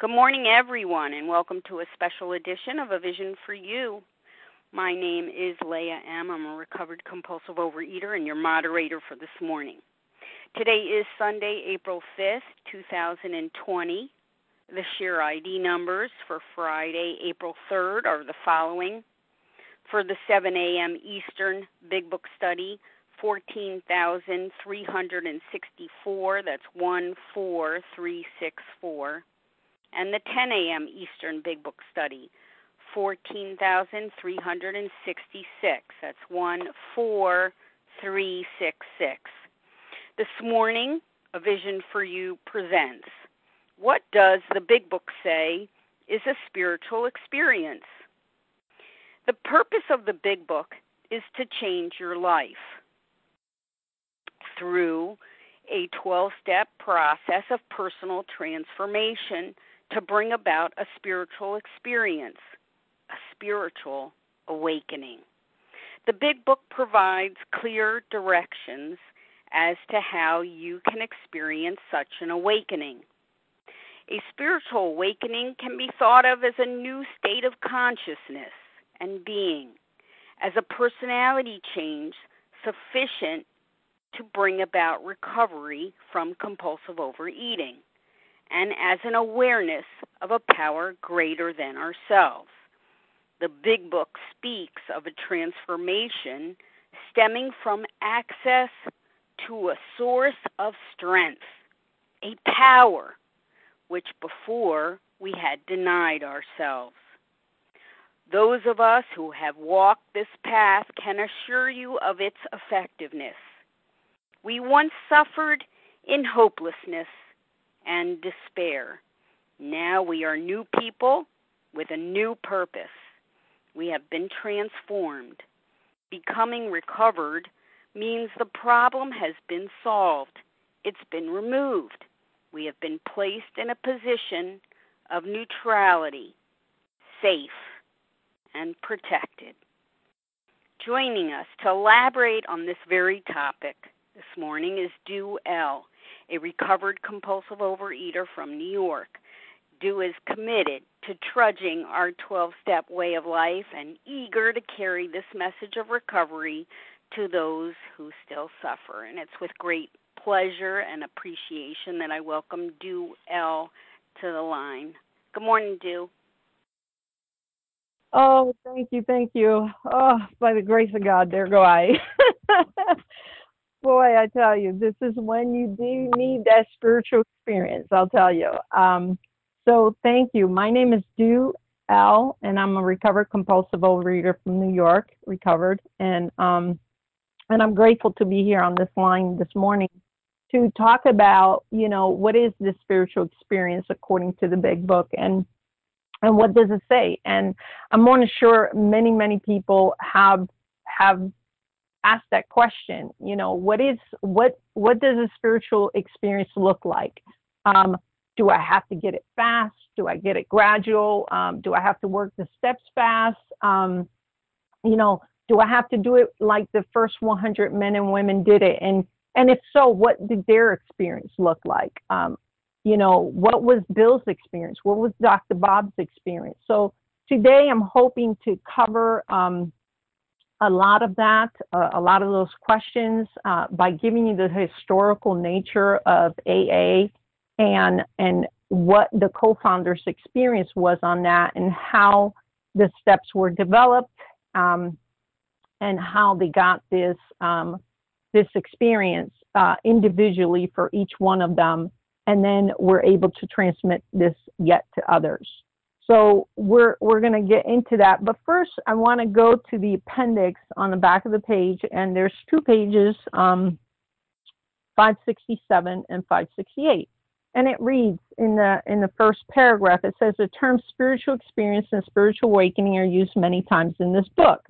Good morning, everyone, and welcome to a special edition of A Vision for You. My name is Leah M. I'm a recovered compulsive overeater and your moderator for this morning. Today is Sunday, April 5th, 2020. The share ID numbers for Friday, April 3rd are the following. For the 7 a.m. Eastern Big Book Study, 14,364. That's 14364 and the 10 a.m. Eastern Big Book Study, 14,366. That's 14366. This morning, A Vision for You presents What Does the Big Book Say is a Spiritual Experience? The purpose of the Big Book is to change your life through a 12 step process of personal transformation to bring about a spiritual experience, a spiritual awakening. The Big Book provides clear directions as to how you can experience such an awakening. A spiritual awakening can be thought of as a new state of consciousness and being, as a personality change sufficient to bring about recovery from compulsive overeating and as an awareness of a power greater than ourselves. The Big Book speaks of a transformation stemming from access to a source of strength, a power which before we had denied ourselves. Those of us who have walked this path can assure you of its effectiveness. We once suffered in hopelessness and despair. Now we are new people with a new purpose. We have been transformed. Becoming recovered means the problem has been solved, it's been removed. We have been placed in a position of neutrality, safe, and protected. Joining us to elaborate on this very topic this morning is Dew L a recovered compulsive overeater from New York. Dew is committed to trudging our 12 step way of life and eager to carry this message of recovery to those who still suffer. And it's with great pleasure and appreciation that I welcome Dew L to the line. Good morning, Dew. Oh, thank you, thank you. Oh, by the grace of God, there go I. boy, I tell you, this is when you do need that spiritual experience, I'll tell you. Um, so thank you. My name is Dew L, and I'm a recovered compulsive overeater from New York, recovered, and um, and I'm grateful to be here on this line this morning to talk about, you know, what is this spiritual experience according to the Big Book, and and what does it say? And I'm more than sure many many people have have ask that question you know what is what what does a spiritual experience look like? Um, do i have to get it fast? Do i get it gradual? Um, do i have to work the steps fast? Um, you know do i have to do it like the first 100 men and women did it? And and if so what did their experience look like? Um, you know what was bill's experience? What was dr bob's experience? So today i'm hoping to cover um, a lot of that, uh, a lot of those questions uh, by giving you the historical nature of AA and and what the co-founders' experience was on that and how the steps were developed um, and how they got this um, this experience uh, individually for each one of them, and then were able to transmit this yet to others. So we're we're going to get into that, but first I want to go to the appendix on the back of the page, and there's two pages, um, 567 and 568, and it reads in the in the first paragraph. It says the term spiritual experience and spiritual awakening are used many times in this book,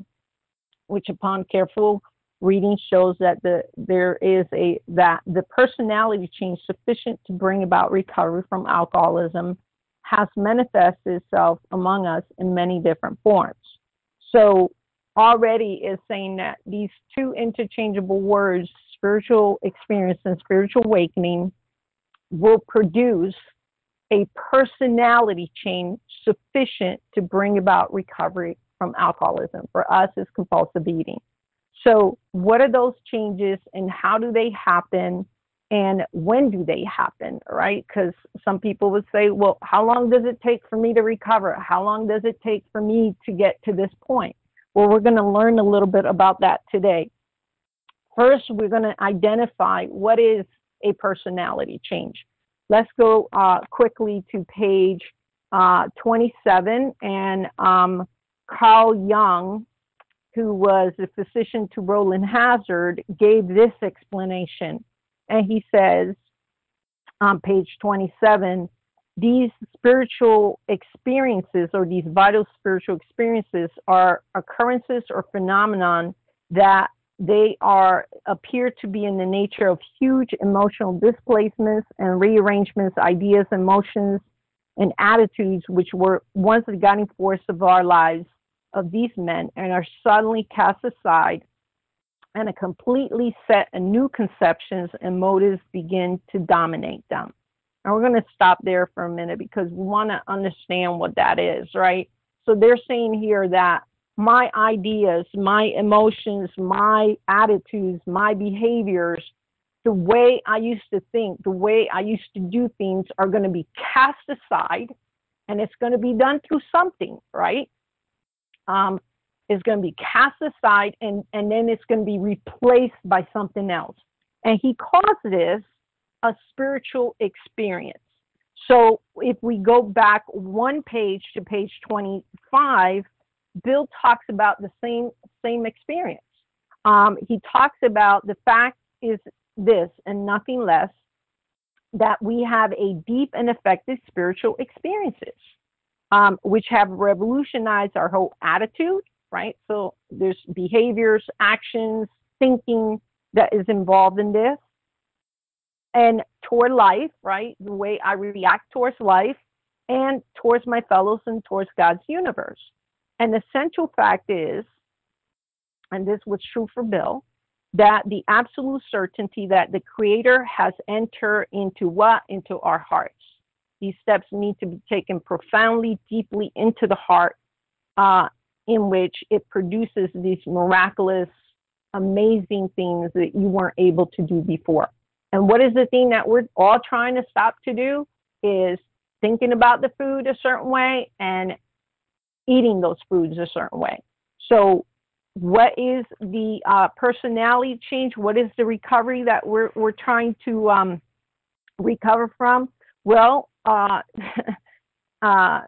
which upon careful reading shows that the there is a that the personality change sufficient to bring about recovery from alcoholism has manifested itself among us in many different forms. So already is saying that these two interchangeable words, spiritual experience and spiritual awakening, will produce a personality change sufficient to bring about recovery from alcoholism. For us, it's compulsive eating. So, what are those changes and how do they happen? And when do they happen, right? Because some people would say, well, how long does it take for me to recover? How long does it take for me to get to this point? Well, we're going to learn a little bit about that today. First, we're going to identify what is a personality change. Let's go uh, quickly to page uh, 27. And um, Carl Jung, who was a physician to Rowland Hazard, gave this explanation. And he says on page 27 these spiritual experiences or these vital spiritual experiences are occurrences or phenomenon that they are appear to be in the nature of huge emotional displacements and rearrangements, ideas, emotions, and attitudes which were once the guiding force of our lives of these men and are suddenly cast aside and a completely set of new conceptions and motives begin to dominate them. And we're going to stop there for a minute because we want to understand what that is, right? So they're saying here that my ideas, my emotions, my attitudes, my behaviors, the way I used to think, the way I used to do things are going to be cast aside and it's going to be done through something, right? Um, is going to be cast aside and, and then it's going to be replaced by something else. And he calls this a spiritual experience. So if we go back one page to page 25, Bill talks about the same same experience. Um, he talks about the fact is this and nothing less that we have a deep and effective spiritual experiences, um, which have revolutionized our whole attitude, right? So there's behaviors, actions, thinking that is involved in this. And toward life, right? The way I react towards life and towards my fellows and towards God's universe. And the central fact is, and this was true for Bill, that the absolute certainty that the Creator has entered into what? Into our hearts. These steps need to be taken profoundly, deeply into the heart, uh, in which it produces these miraculous, amazing things that you weren't able to do before. And what is the thing that we're all trying to stop to do? Is thinking about the food a certain way and eating those foods a certain way. So, what is the uh, personality change? What is the recovery that we're we're trying to um, recover from? Well, uh, uh,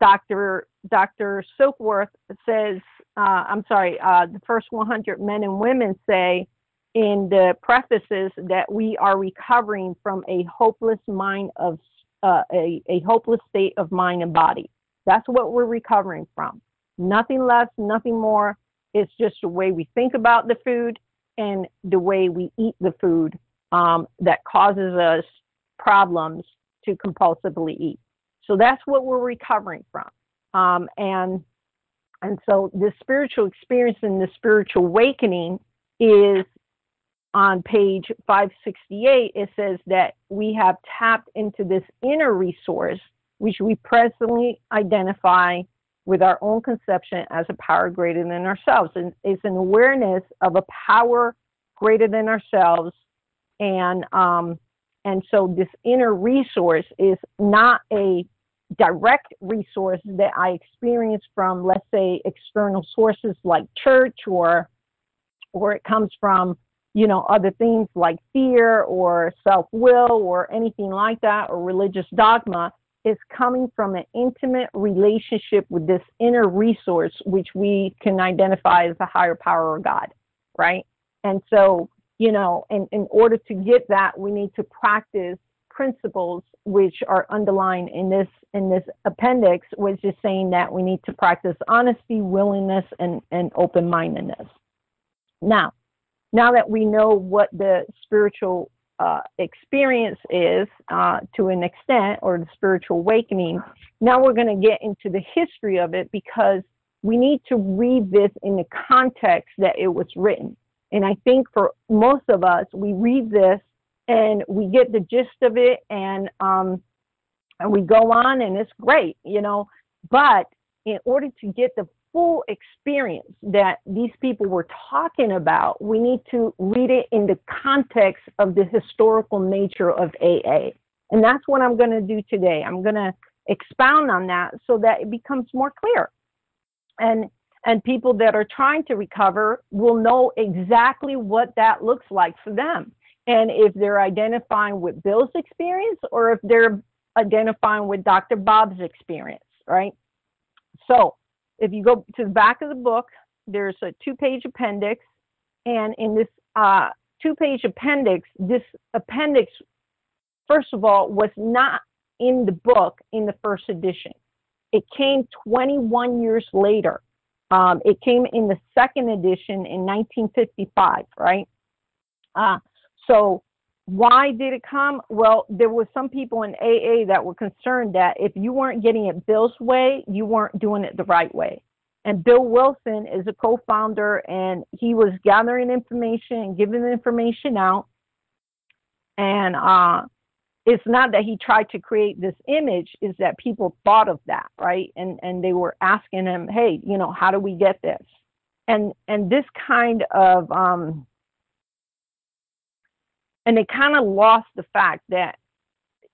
Dr. Dr. Silkworth says, uh, I'm sorry, uh, the first 100 men and women say in the prefaces that we are recovering from a hopeless mind of uh, a, a hopeless state of mind and body. That's what we're recovering from. Nothing less, nothing more. It's just the way we think about the food and the way we eat the food um, that causes us problems to compulsively eat. So that's what we're recovering from. Um, and and so the spiritual experience and the spiritual awakening is on page 568. It says that we have tapped into this inner resource which we presently identify with our own conception as a power greater than ourselves. And it's an awareness of a power greater than ourselves. And um, and so this inner resource is not a direct resource that I experience from, let's say, external sources like church or or it comes from you know other things like fear or self-will or anything like that or religious dogma is coming from an intimate relationship with this inner resource, which we can identify as a higher power or God, right? And so, you know, in, in order to get that, we need to practice principles which are underlined in this in this appendix, which is saying that we need to practice honesty, willingness, and, and open-mindedness. Now, now that we know what the spiritual uh, experience is uh, to an extent, or the spiritual awakening. Now we're going to get into the history of it because we need to read this in the context that it was written. And I think for most of us, we read this and we get the gist of it, and um, and we go on and it's great, you know, but in order to get the full experience that these people were talking about, we need to read it in the context of the historical nature of AA. And that's what I'm going to do today. I'm going to expound on that so that it becomes more clear. And and people that are trying to recover will know exactly what that looks like for them. And if they're identifying with Bill's experience or if they're identifying with Dr. Bob's experience, right? So if you go to the back of the book, there's a two page appendix. And in this uh, two page appendix, this appendix, first of all, was not in the book in the first edition. It came 21 years later. Um, it came in the second edition in 1955, right? Uh, so why did it come? Well, there were some people in AA that were concerned that if you weren't getting it Bill's way, you weren't doing it the right way. And Bill Wilson is a co-founder, and he was gathering information and giving information out. And uh, it's not that he tried to create this image; is that people thought of that, right? And and they were asking him, "Hey, you know, how do we get this?" And and this kind of um, and they kind of lost the fact that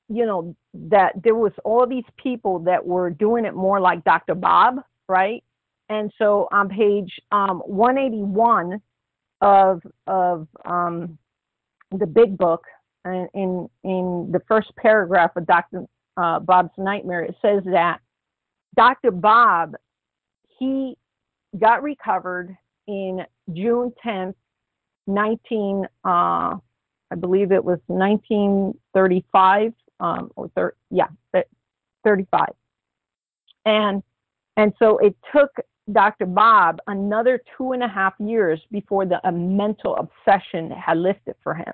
you know that there was all these people that were doing it more like Dr. Bob, right? And so on page um, 181 of of um, the big book, in in the first paragraph of Dr. Uh, Bob's Nightmare, it says that Dr. Bob he got recovered in June 10th, 19. Uh, I believe it was 1935 um, or thir- yeah, 35. And and so it took Dr. Bob another two and a half years before the mental obsession had lifted for him.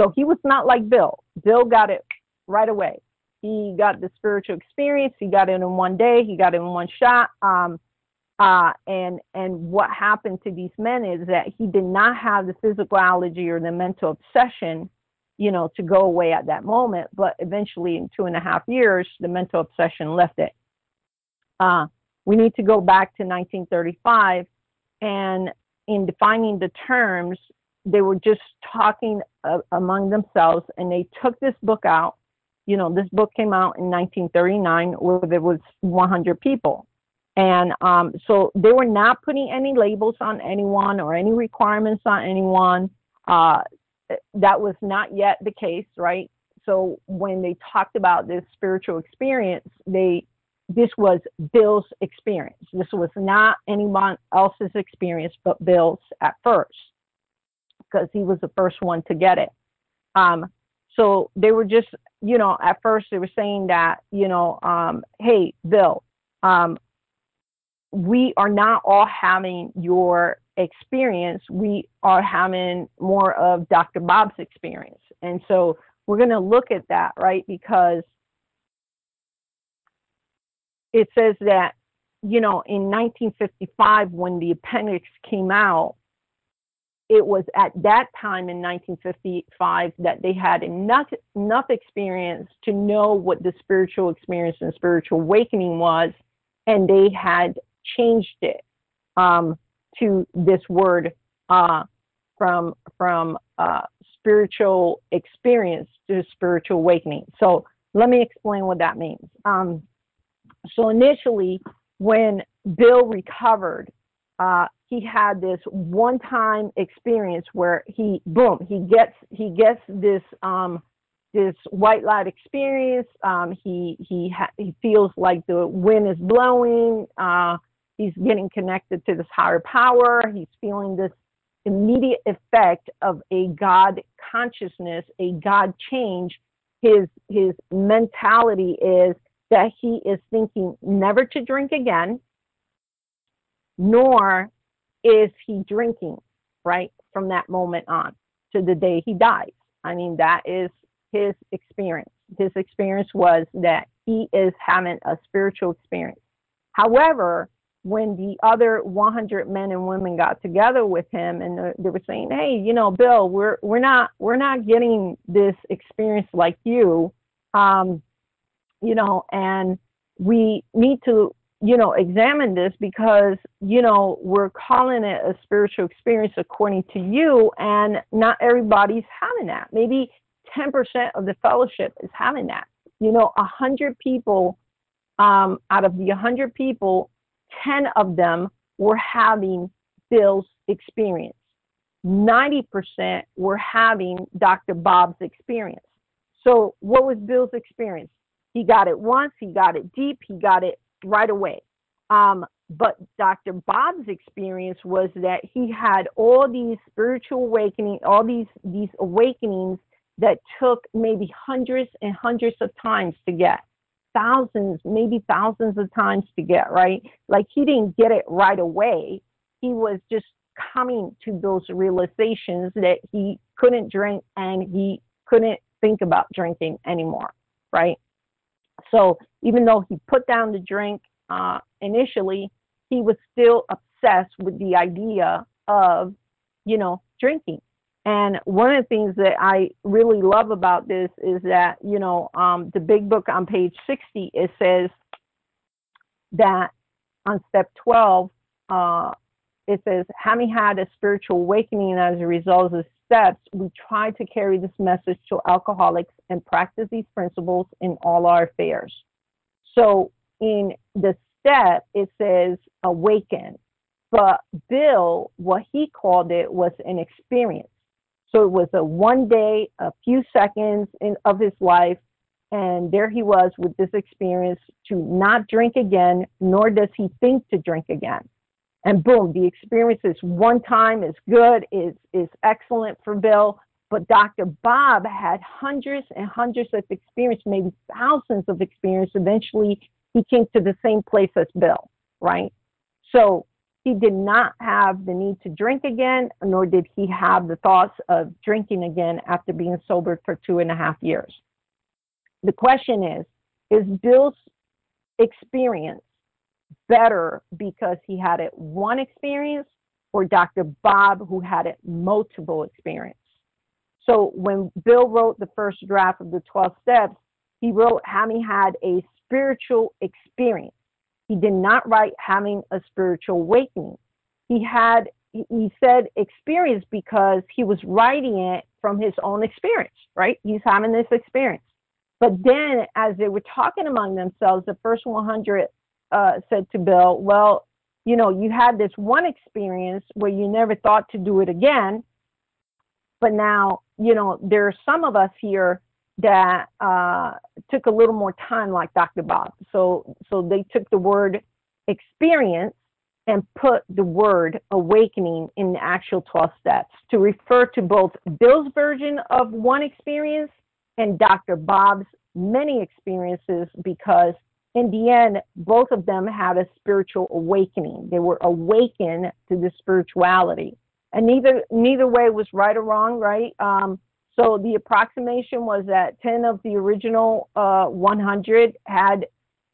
So he was not like Bill. Bill got it right away. He got the spiritual experience. He got it in one day. He got it in one shot. Um, uh, and and what happened to these men is that he did not have the physical allergy or the mental obsession, you know, to go away at that moment. But eventually, in two and a half years, the mental obsession left it. Uh, we need to go back to 1935, and in defining the terms, they were just talking uh, among themselves, and they took this book out. You know, this book came out in 1939, where there was 100 people and um, so they were not putting any labels on anyone or any requirements on anyone. Uh, that was not yet the case, right? So when they talked about this spiritual experience, they this was Bill's experience. This was not anyone else's experience but Bill's at first, because he was the first one to get it. Um, so they were just, you know, at first they were saying that, you know, um, hey, Bill, um, we are not all having your experience. We are having more of Dr. Bob's experience. And so we're going to look at that, right? Because it says that, you know, in 1955, when the appendix came out, it was at that time in 1955 that they had enough enough experience to know what the spiritual experience and spiritual awakening was and they had changed it um, to this word uh, from from uh, spiritual experience to spiritual awakening. So let me explain what that means. Um, so initially, when Bill recovered, uh, he had this one-time experience where he boom he gets he gets this um, this white light experience. Um, he he ha- he feels like the wind is blowing. Uh, He's getting connected to this higher power. He's feeling this immediate effect of a God consciousness, a God change. His his mentality is that he is thinking never to drink again, nor is he drinking, right, from that moment on to the day he dies. I mean, that is his experience. His experience was that he is having a spiritual experience. However, when the other 100 men and women got together with him and they were saying hey you know bill we're we're not we're not getting this experience like you um you know, and we need to, you know, examine this because, you know, we're calling it a spiritual experience according to you, and not everybody's having that. Maybe 10% of the fellowship is having that. You know, 100 people, um, out of the 100 people, 10 of them were having Bill's experience. 90% were having Dr. Bob's experience. So, what was Bill's experience? He got it once, he got it deep, he got it right away. Um, but Dr. Bob's experience was that he had all these spiritual awakening, all these these awakenings that took maybe hundreds and hundreds of times to get, thousands, maybe thousands of times to get, right? Like he didn't get it right away. He was just coming to those realizations that he couldn't drink and he couldn't think about drinking anymore, right? So even though he put down the drink uh, initially, he was still obsessed with the idea of, you know, drinking. And one of the things that I really love about this is that, you know, um, the big book on page 60, it says that on step 12, uh, it says, having had a spiritual awakening as a result of the steps, we try to carry this message to alcoholics and practice these principles in all our affairs. So in the step, it says awaken. But Bill, what he called it was an experience. So it was a one day, a few seconds in, of his life, and there he was with this experience to not drink again, nor does he think to drink again and boom, the experience is one time is good, is is excellent for Bill. But Dr. Bob had hundreds and hundreds of experience, maybe thousands of experience. Eventually, he came to the same place as Bill, right? So he did not have the need to drink again, nor did he have the thoughts of drinking again after being sober for two and a half years. The question is, is Bill's experience better because he had it one experience or Dr. Bob who had it multiple experience. So when Bill wrote the first draft of the 12 steps, he wrote having had a spiritual experience. He did not write having a spiritual awakening. He had he said experience because he was writing it from his own experience, right? He's having this experience. But then as they were talking among themselves, the first 100 uh, said to Bill, Well, you know, you had this one experience where you never thought to do it again. But now, you know, there are some of us here that uh, took a little more time, like Dr. Bob. So, so they took the word experience and put the word awakening in the actual 12 steps to refer to both Bill's version of one experience and Dr. Bob's many experiences because in the end, both of them had a spiritual awakening. They were awakened to the spirituality, and neither neither way was right or wrong, right? Um, so the approximation was that 10 of the original uh, 100 had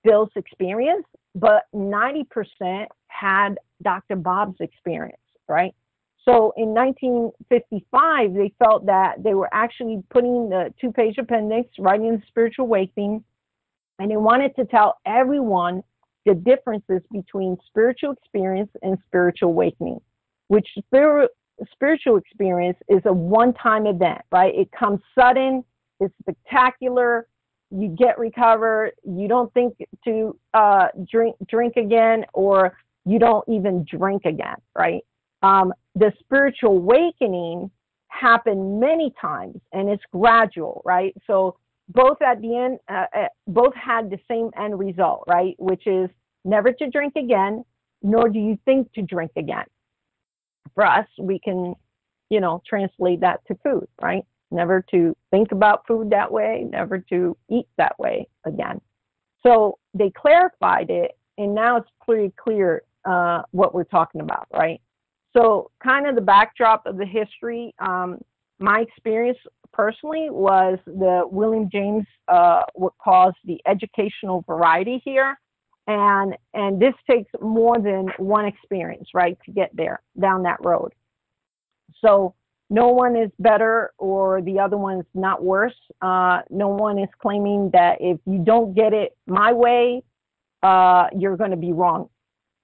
Bill's experience, but 90% had Dr. Bob's experience, right? So in 1955, they felt that they were actually putting the two-page appendix, writing the spiritual awakening, and they wanted to tell everyone the differences between spiritual experience and spiritual awakening, which spiritual experience is a one time event, right? It comes sudden, it's spectacular, you get recovered, you don't think to uh, drink, drink again, or you don't even drink again, right? Um, the spiritual awakening happened many times and it's gradual, right? So both at the end, uh, uh, both had the same end result, right? Which is never to drink again, nor do you think to drink again. For us, we can, you know, translate that to food, right? Never to think about food that way, never to eat that way again. So they clarified it, and now it's pretty clear uh, what we're talking about, right? So, kind of the backdrop of the history. Um, my experience personally was the William James uh, what caused the educational variety here, and and this takes more than one experience, right, to get there down that road. So no one is better or the other one's not worse. Uh, no one is claiming that if you don't get it my way, uh, you're going to be wrong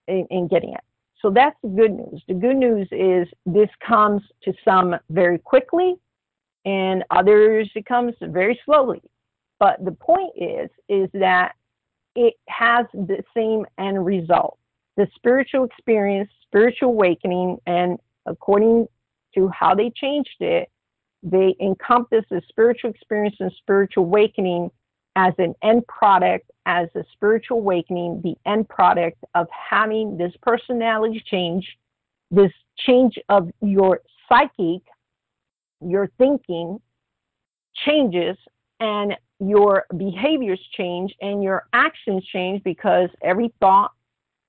in, in getting it. So that's the good news. The good news is this comes to some very quickly and others it comes very slowly. But the point is, is that it has the same end result. The spiritual experience, spiritual awakening, and according to how they changed it, they encompass the spiritual experience and spiritual awakening as an end product, as a spiritual awakening, the end product of having this personality change, this change of your psychic, your thinking changes, and your behaviors change and your actions change because every thought,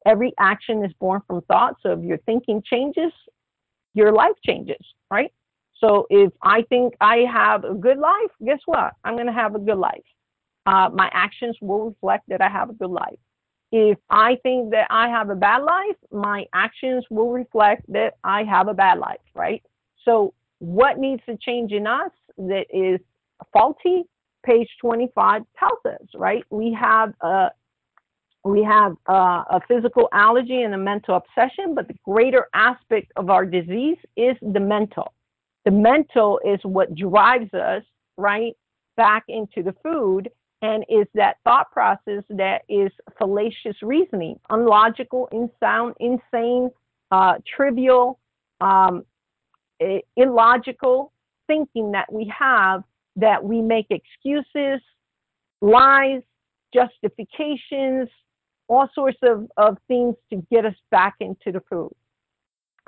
every action is born from thought. So if your thinking changes, your life changes, right? So if I think I have a good life, guess what? I'm going to have a good life. Uh, my actions will reflect that I have a good life. If I think that I have a bad life, my actions will reflect that I have a bad life, right? So what needs to change in us that is faulty page 25 tells us, right? We have a we have uh, a physical allergy and a mental obsession, but the greater aspect of our disease is the mental. The mental is what drives us right back into the food and is that thought process that is fallacious reasoning, unlogical, insound, insane, uh, trivial, um, illogical thinking that we have that we make excuses, lies, justifications, all sorts of, of things to get us back into the food.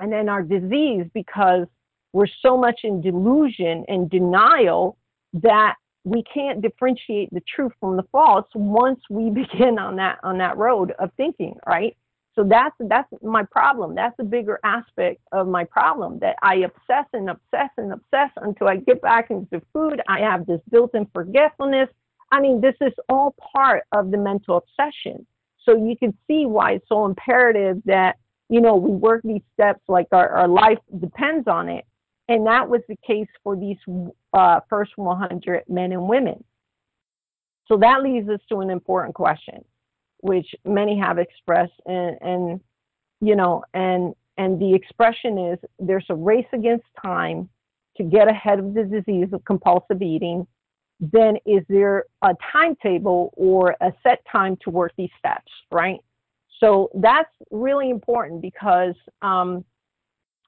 And then our disease, because we're so much in delusion and denial that we can't differentiate the truth from the false once we begin on that on that road of thinking, right? So that's that's my problem. That's a bigger aspect of my problem that I obsess and obsess and obsess until I get back into food. I have this built-in forgetfulness. I mean, this is all part of the mental obsession. So you can see why it's so imperative that you know we work these steps like our, our life depends on it. And that was the case for these uh, first 100 men and women. So that leads us to an important question which many have expressed and, and you know and and the expression is there's a race against time to get ahead of the disease of compulsive eating. Then is there a timetable or a set time to work these steps right? So that's really important because um,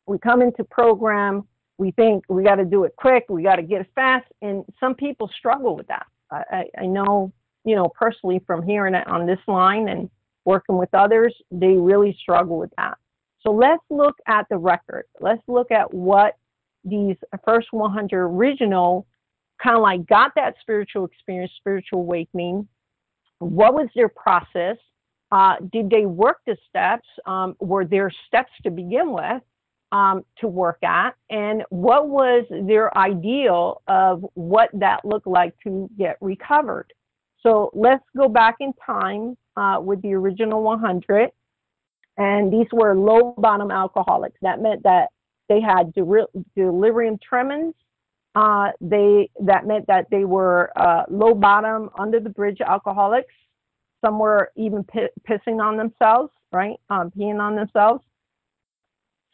we come into program we think we got to do it quick we got to get it fast and some people struggle with that. I, I know you know, personally from hearing it on this line and working with others, they really struggle with that. So let's look at the record. Let's look at what these first 100 original kind of like got that spiritual experience, spiritual awakening. What was their process? Uh, did they work the steps? Um, were there steps to begin with um, to work at? And what was their ideal of what that looked like to get recovered? So let's go back in time uh, with the original 100. And these were low bottom alcoholics. That meant that they had delirium tremens. Uh, they that meant that they were uh, low bottom, under the bridge alcoholics. Some were even p- pissing on themselves, right? Um, peeing on themselves.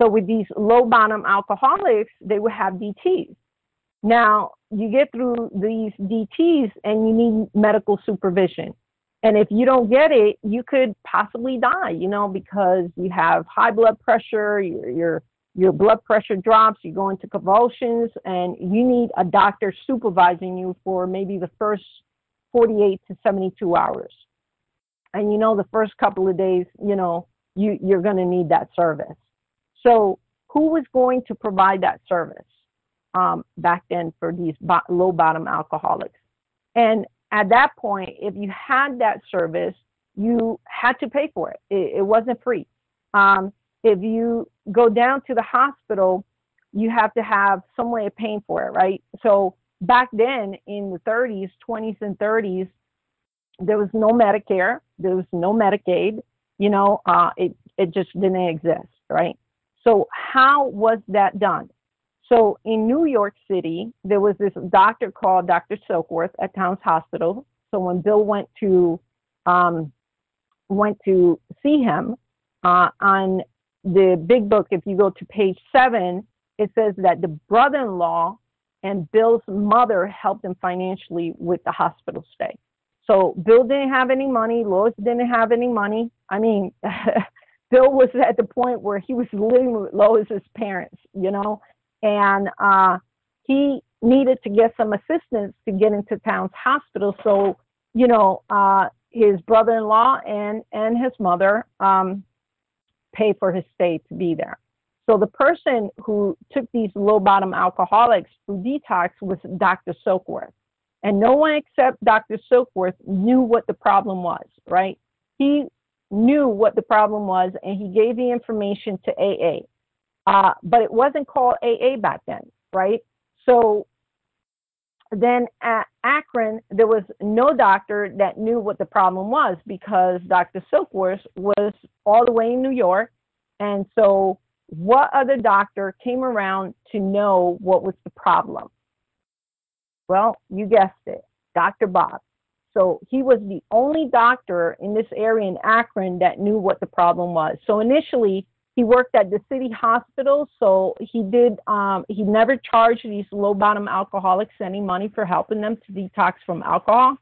So with these low bottom alcoholics, they would have DTs. Now, you get through these DTs and you need medical supervision. And if you don't get it, you could possibly die, you know, because you have high blood pressure, your, your, your blood pressure drops, you go into convulsions, and you need a doctor supervising you for maybe the first 48 to 72 hours. And you know, the first couple of days, you know, you, you're going to need that service. So, who is going to provide that service? Um, back then for these bo- low bottom alcoholics. And at that point, if you had that service, you had to pay for it. It, it wasn't free. Um, if you go down to the hospital, you have to have some way of paying for it, right? So back then in the 30s, 20s, and 30s, there was no Medicare, there was no Medicaid. You know, uh, it it just didn't exist, right? So how was that done? So in New York City, there was this doctor called Dr. Silkworth at Towns Hospital. So when Bill went to um, went to see him uh, on the big book, if you go to page seven, it says that the brother-in-law and Bill's mother helped him financially with the hospital stay. So Bill didn't have any money. Lois didn't have any money. I mean, Bill was at the point where he was living with Lois's parents, you know, and uh, he needed to get some assistance to get into Towns Hospital. So, you know, uh, his brother-in-law and and his mother um, pay for his stay to be there. So the person who took these low-bottom alcoholics through detox was Dr. Silkworth. And no one except Dr. Silkworth knew what the problem was, right? He knew what the problem was and he gave the information to AA. Uh, but it wasn't called AA back then, right? So then at Akron, there was no doctor that knew what the problem was because Dr. Silkworth was all the way in New York. And so, what other doctor came around to know what was the problem? Well, you guessed it, Dr. Bob. So he was the only doctor in this area in Akron that knew what the problem was. So initially, he worked at the city hospital. So he did, um, he never charged these low bottom alcoholics any money for helping them to detox from alcohol.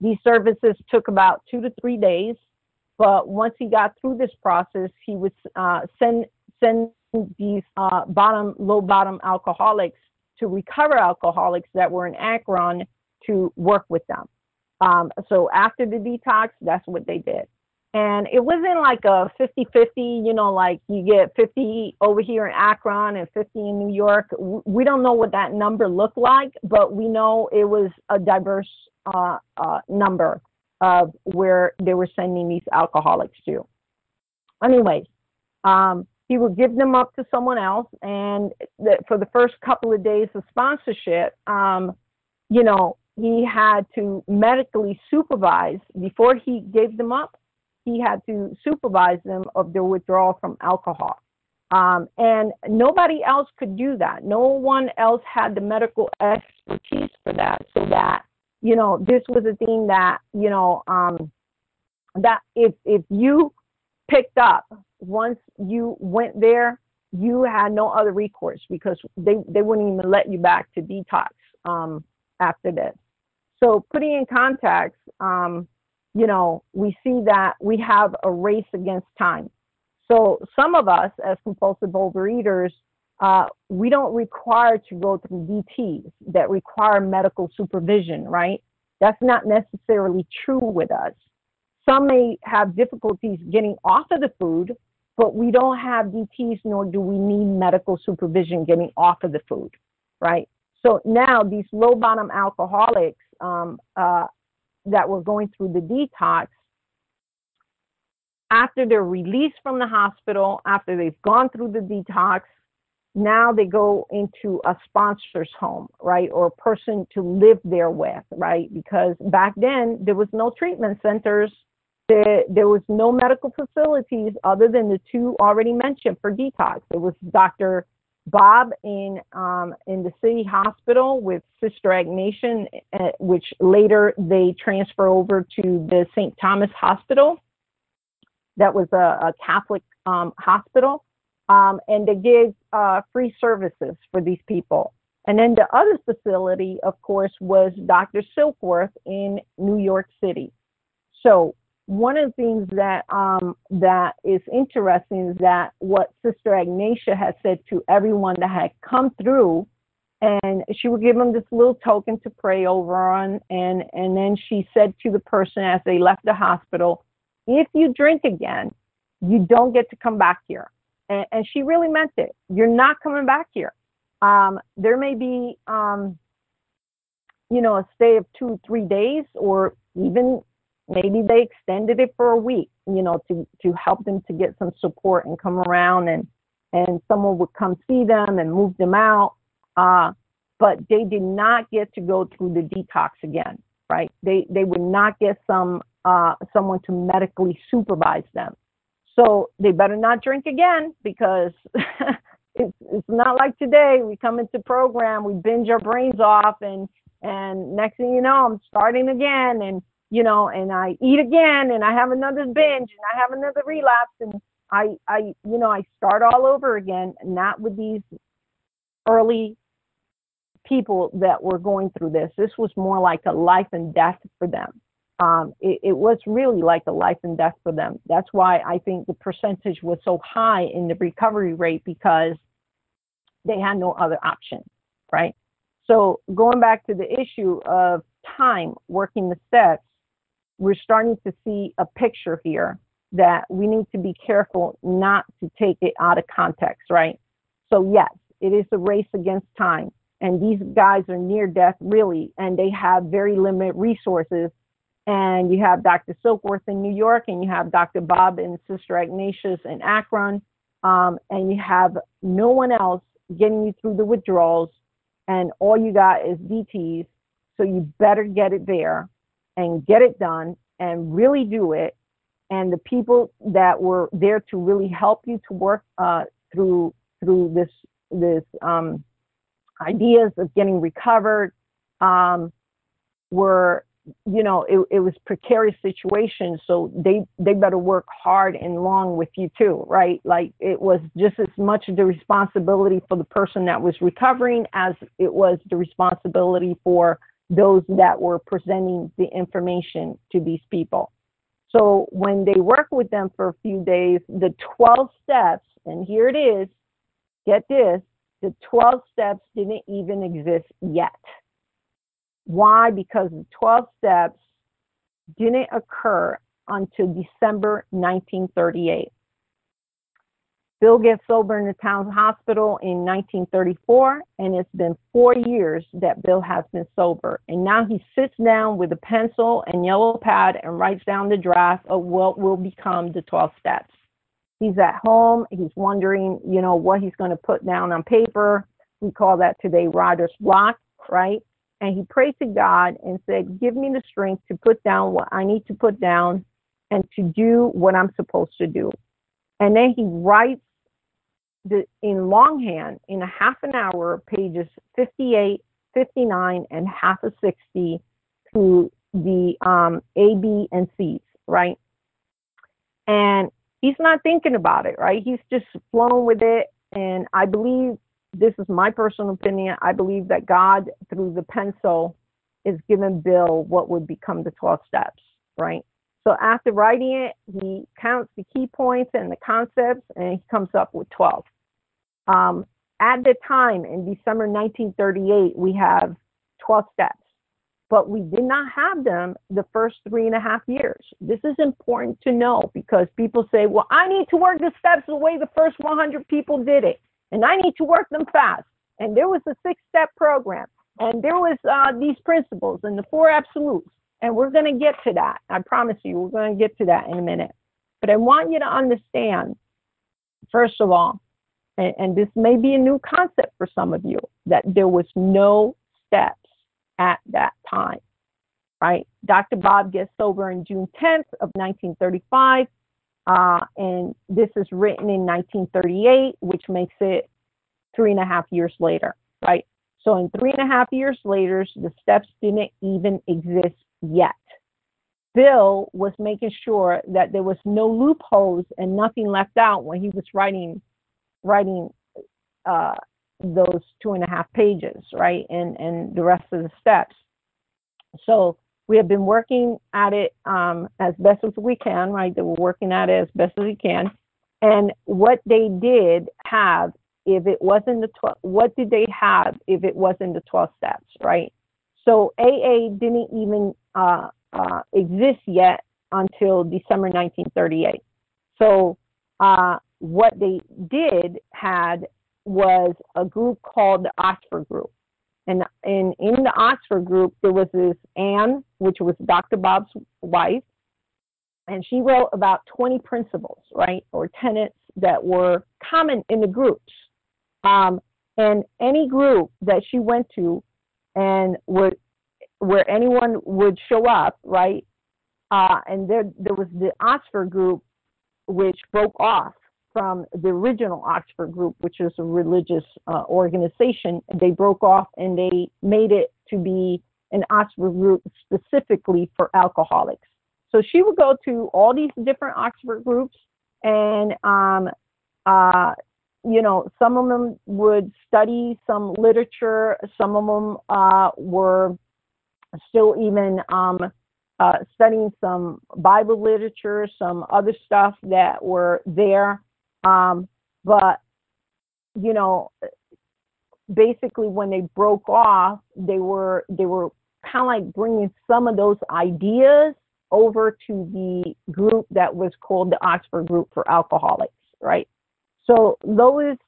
These services took about two to three days. But once he got through this process, he would uh, send send these uh, bottom low bottom alcoholics to recover alcoholics that were in Akron to work with them. Um, so after the detox, that's what they did. And it wasn't like a 50 50, you know, like you get 50 over here in Akron and 50 in New York. We don't know what that number looked like, but we know it was a diverse uh, uh, number of where they were sending these alcoholics to. Anyways, um, he would give them up to someone else, and for the first couple of days of sponsorship, um, you know, he had to medically supervise before he gave them up. He had to supervise them of their withdrawal from alcohol. Um, and nobody else could do that. No one else had the medical expertise for that. So that, you know, this was a thing that, you know, um, that if, if you picked up once you went there, you had no other recourse because they, they wouldn't even let you back to detox um, after this. So putting in context, um, you know, we see that we have a race against time. So some of us as compulsive overeaters, uh, we don't require to go through DTs that require medical supervision, right? That's not necessarily true with us. Some may have difficulties getting off of the food, but we don't have DTs nor do we need medical supervision getting off of the food, right? So now these low bottom alcoholics um, uh, that were going through the detox, after they're released from the hospital, after they've gone through the detox, now they go into a sponsor's home, right, or a person to live there with, right? Because back then there was no treatment centers, there, there was no medical facilities other than the two already mentioned for detox. It was Dr. Bob in um, in the city hospital with Sister Ignatia, uh, which later they transfer over to the St. Thomas Hospital. That was a, a Catholic um, hospital, um, and they give uh, free services for these people. And then the other facility, of course, was Dr. Silkworth in New York City. So one of the things that um, that is interesting is that what Sister Ignatia has said to everyone that had come through, and she would give them this little token to pray over on, and and then she said to the person as they left the hospital, if you drink again, you don't get to come back here, and, and she really meant it. You're not coming back here. Um, there may be, um, you know, a stay of two, three days, or even maybe they extended it for a week, you know, to, to help them to get some support and come around and, and someone would come see them and move them out. Uh, but they did not get to go through the detox again, right? They, they would not get some, uh, someone to medically supervise them. So they better not drink again because it's it's not like today. We come into program, we binge our brains off, and and next thing you know, I'm starting again, and you know, and I eat again, and I have another binge, and I have another relapse, and I I you know I start all over again, not with these early people that were going through this. This was more like a life and death for them. Um, it, it, was really like a life and death for them. That's why I think the percentage was so high in the recovery rate because they had no other option, right? So going back to the issue of time working the steps, we're starting to see a picture here that we need to be careful not to take it out of context, right? So yes, it is a race against time. And these guys are near death, really, and they have very limited resources. And you have Dr. Silkworth in New York, and you have Dr. Bob and Sister Ignatia in Akron, um, and you have no one else getting you through the withdrawals, and all you got is DTs. So you better get it there and get it done and really do it. And the people that were there to really help you to work uh, through through this this um, ideas of getting recovered um, were you know it, it was precarious situations so they they better work hard and long with you too right like it was just as much the responsibility for the person that was recovering as it was the responsibility for those that were presenting the information to these people so when they work with them for a few days the 12 steps and here it is get this the 12 steps didn't even exist yet why? Because the 12 steps didn't occur until December 1938. Bill gets sober in the Towns Hospital in 1934, and it's been four years that Bill has been sober. And now he sits down with a pencil and yellow pad and writes down the draft of what will become the 12 steps. He's at home, he's wondering, you know, what he's going to put down on paper. We call that today writer's block, right? and he prayed to God and said, Give me the strength to put down what I need to put down and to do what I'm supposed to do. And then he writes the, in longhand in a half an hour, pages 58, 59, and half of 60 to the um, A, B, and C's, right? And he's not thinking about it, right? He's just flowing with it. And I believe this is my personal opinion. I believe that God, through the pencil, is giving Bill what would become the 12 steps, right? So after writing it, he counts the key points and the concepts, and he comes up with 12. Um, at the time, in December 1938, we have 12 steps, but we did not have them the first three and a half years. This is important to know because people say, well, I need to work the steps the way the first 100 people did it and I need to work them fast. And there was a six step program, and there was uh, these principles and the four absolutes. And we're going to get to that. I promise you, we're going to get to that in a minute. But I want you to understand, first of all, and, and this may be a new concept for some of you, that there was no steps at that time, right? Dr. Bob gets sober on June 10th of 1935. Uh, and this is written in 1938, which makes it three and a half years later, right? So in three and a half years later, the steps didn't even exist yet. Bill was making sure that there was no loopholes and nothing left out when he was writing writing uh, those two and a half pages, right? And and the rest of the steps. So we have been working at it um, as best as we can, right? That we're working at it as best as we can. And what they did have, if it wasn't the 12, what did they have if it wasn't the 12 steps, right? So AA didn't even uh, uh, exist yet until December 1938. So uh, what they did had was a group called the Oxford Group. And in, in the Oxford group, there was this Anne, which was Dr. Bob's wife, and she wrote about 20 principles, right, or tenets that were common in the groups. Um, and any group that she went to and would, where anyone would show up, right, uh, and there, there was the Oxford group, which broke off from the original Oxford group, which is a religious uh, organization. They broke off and they made it to be an Oxford group specifically for alcoholics. So she would go to all these different Oxford groups, and um, uh, you know, some of them would study some literature, some of them uh, were still even um, uh, studying some Bible literature, some other stuff that were there. Um, but, you know, basically when they broke off, they were, they were kind of like bringing some of those ideas over to the group that was called the Oxford Group for Alcoholics, right? So Lois,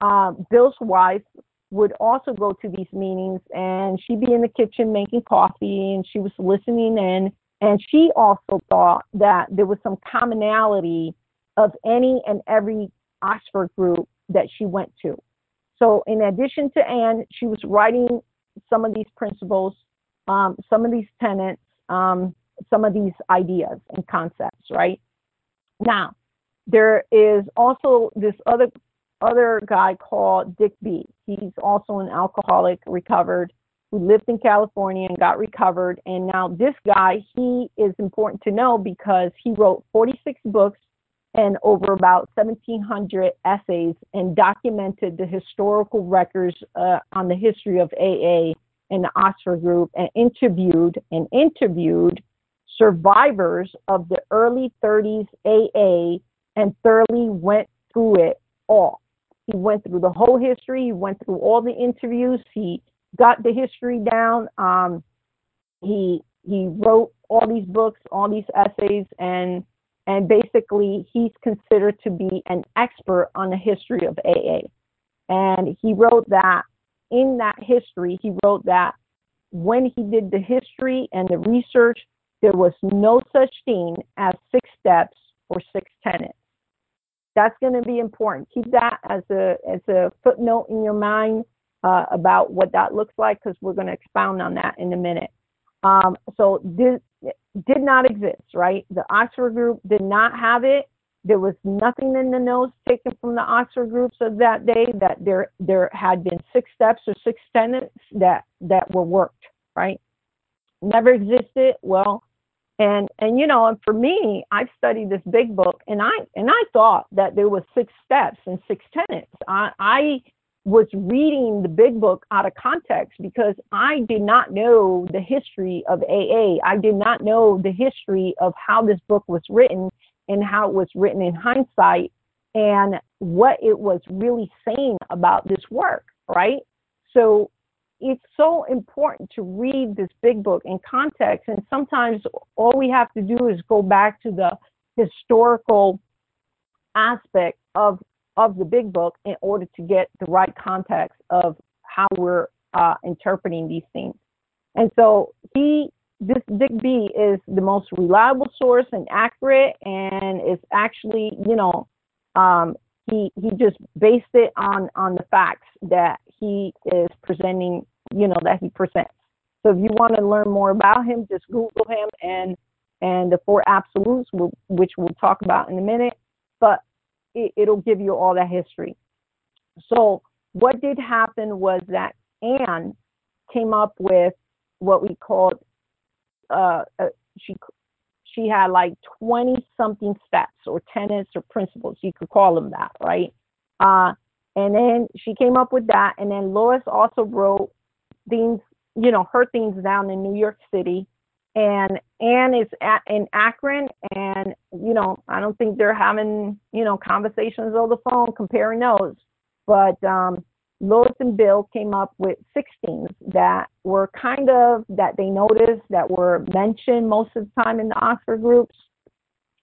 uh, Bill's wife, would also go to these meetings and she'd be in the kitchen making coffee and she was listening in. And she also thought that there was some commonality of any and every Oxford group that she went to. So, in addition to Anne, she was writing some of these principles, um, some of these tenets, um, some of these ideas and concepts, right? Now, there is also this other other guy called Dick B. He's also an alcoholic, recovered, who lived in California and got recovered. And now this guy, he is important to know because he wrote 46 books and over about 1,700 essays and documented the historical records uh, on the history of AA and the Oxford Group and interviewed and interviewed survivors of the early 30s AA and thoroughly went through it all. He went through the whole history. He went through all the interviews. He got the history down. Um, he he wrote all these books, all these essays, and and basically he's considered to be an expert on the history of AA. And he wrote that in that history, he wrote that when he did the history and the research, there was no such thing as six steps or six tenets. That's going to be important. Keep that as a as a footnote in your mind uh, about what that looks like because we're going to expound on that in a minute. Um, so this did not exist, right? The Oxford group did not have it. There was nothing in the notes taken from the Oxford groups of that day that there there had been six steps or six tenets that that were worked, right? Never existed. Well, and and you know, and for me, I've studied this big book, and I and I thought that there was six steps and six tenets. I, I was reading the big book out of context because I did not know the history of AA. I did not know the history of how this book was written and how it was written in hindsight and what it was really saying about this work, right? So it's so important to read this big book in context. And sometimes all we have to do is go back to the historical aspect of of the big book in order to get the right context of how we're uh, interpreting these things. And so he, this Dick B is the most reliable source and accurate, and it's actually, you know, um, he he just based it on on the facts that he is presenting you know that he presents. So if you want to learn more about him, just Google him and and the four absolutes, which we'll talk about in a minute. But it, it'll give you all that history. So what did happen was that Anne came up with what we called uh, uh, she she had like 20 something steps or tenets or principles you could call them that right uh, and then she came up with that and then lois also wrote things, you know, her things down in New York City. And Anne is at, in Akron, and you know, I don't think they're having, you know, conversations over the phone comparing those. But um, Lois and Bill came up with 16s that were kind of that they noticed that were mentioned most of the time in the Oxford groups.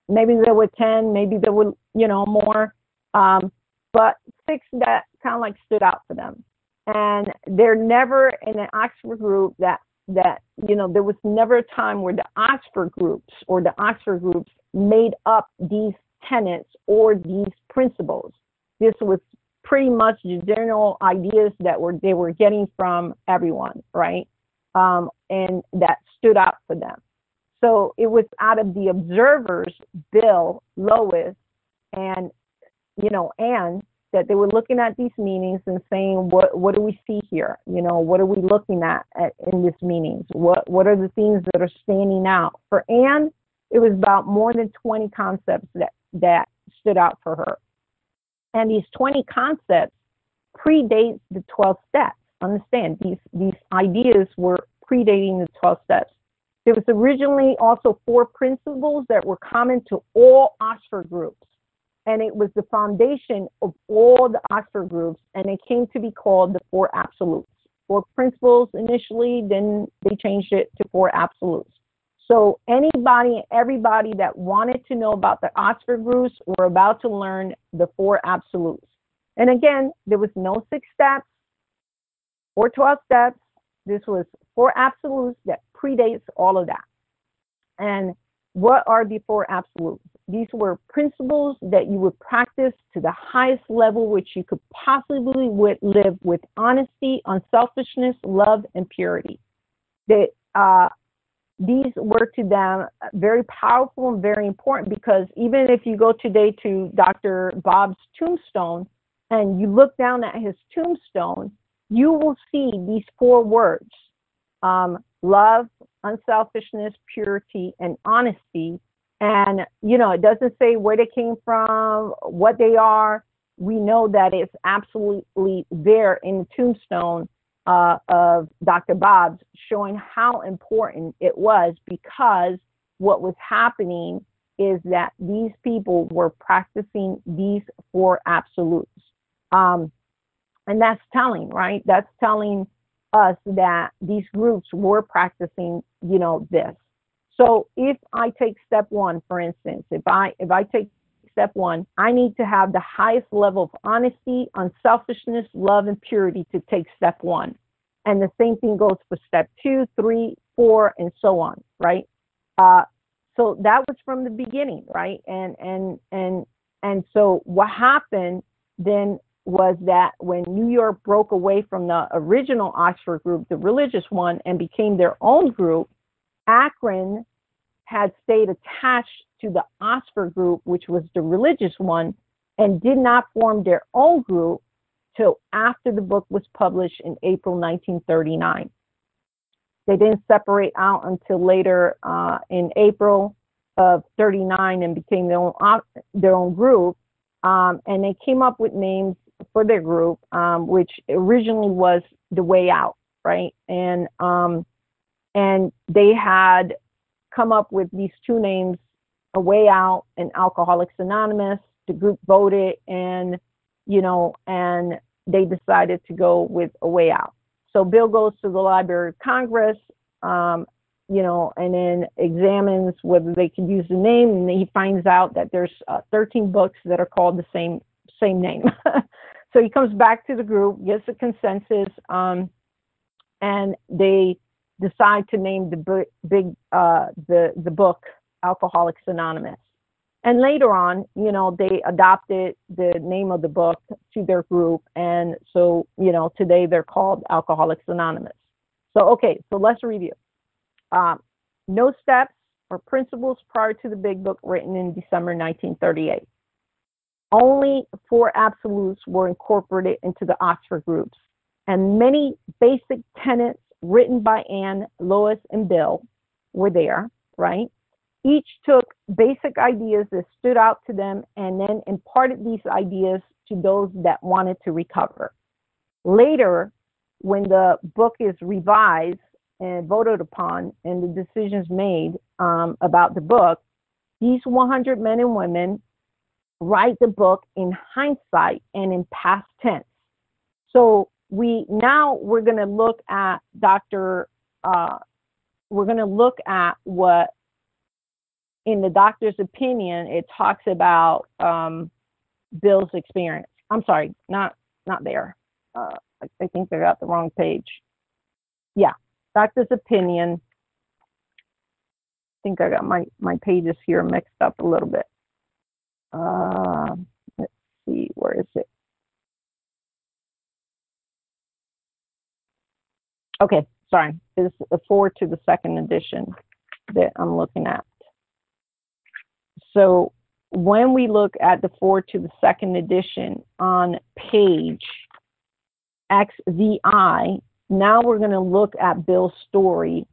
Maybe there were 10, maybe there were, you know, more. Um, but six that kind of like stood out for them and they're never in an Oxford group that that you know there was never a time where the Oxford groups or the Oxford groups made up these tenets or these principles. This was pretty much the general ideas that were they were getting from everyone, right? Um, and that stood out for them. So it was out of the observers, Bill, Lois, and you know, and that they were looking at these meanings and saying, what what do we see here? You know, what are we looking at, at in these meanings? What what are the things that are standing out? For Anne, it was about more than 20 concepts that that stood out for her. And these 20 concepts predate the 12 steps. Understand, these these ideas were predating the 12 steps. There was originally also four principles that were common to all Oxford groups and it was the foundation of all the Oxford groups, and it came to be called the Four Absolutes. Four principles initially, then they changed it to Four Absolutes. So anybody, everybody that wanted to know about the Oxford groups were about to learn the Four Absolutes. And again, there was no six steps or 12 steps. This was Four Absolutes that predates all of that. And what are the Four Absolutes? These were principles that you would practice to the highest level which you could possibly would live with honesty, unselfishness, love, and purity. That uh, these were to them very powerful and very important because even if you go today to Dr. Bob's tombstone and you look down at his tombstone, you will see these four words um, love, unselfishness, purity, and honesty and, you know, it doesn't say where they came from, what they are. We know that it's absolutely there in the tombstone uh, of Dr. Bob's, showing how important it was because what was happening is that these people were practicing these four absolutes. Um, and that's telling, right? That's telling us that these groups were practicing, you know, this. So if I take step one, for instance, if I if I take step one, I need to have the highest level of honesty, unselfishness, love, and purity to take step one. And the same thing goes for step two, three, four, and so on, right? Uh, so that was from the beginning, right? And and and and so what happened then was that when New York broke away from the original Oxford group, the religious one, and became their own group, Akron had stayed attached to the Oxford group, which was the religious one, and did not form their own group till after the book was published in April 1939. They didn't separate out until later uh, in April of 39 and became their own their own group. Um, and they came up with names for their group, um, which originally was the Way Out, right? And um, and they had come up with these two names, A Way Out and Alcoholics Anonymous. The group voted and, you know, and they decided to go with A Way Out. So Bill goes to the Library of Congress, um, you know, and then examines whether they can use the name, and he finds out that there's uh, 13 books that are called the same same name. so he comes back to the group, gets a consensus, um, and they decide to name the big uh, the the book Alcoholics Anonymous. And later on, you know, they adopted the name of the book to their group, and so you know today they're called Alcoholics Anonymous. So okay, so let's review. Um, no steps or principles prior to the big book written in December 1938. Only four absolutes were incorporated into the Oxford groups, and many basic tenets written by Anne, Lois, and Bill were there, right? Each took basic ideas that stood out to them and then imparted these ideas to those that wanted to recover. Later, when the book is revised and voted upon and the decisions made um, about the book, these 100 men and women write the book in hindsight and in past tense. So we now we're going to look at Dr. Uh, we're going to look at what in the doctor's opinion it talks about um, Bill's experience. I'm sorry, not not there. Uh, I, think they got the wrong page. Yeah, doctor's opinion. I think I got my my pages here mixed up a little bit. Uh, let's see, where is it? Okay, sorry. It's a four to the second edition that I'm looking at. So when we look at the foreword to the second edition on page XVI, now we're going to look at Bill's story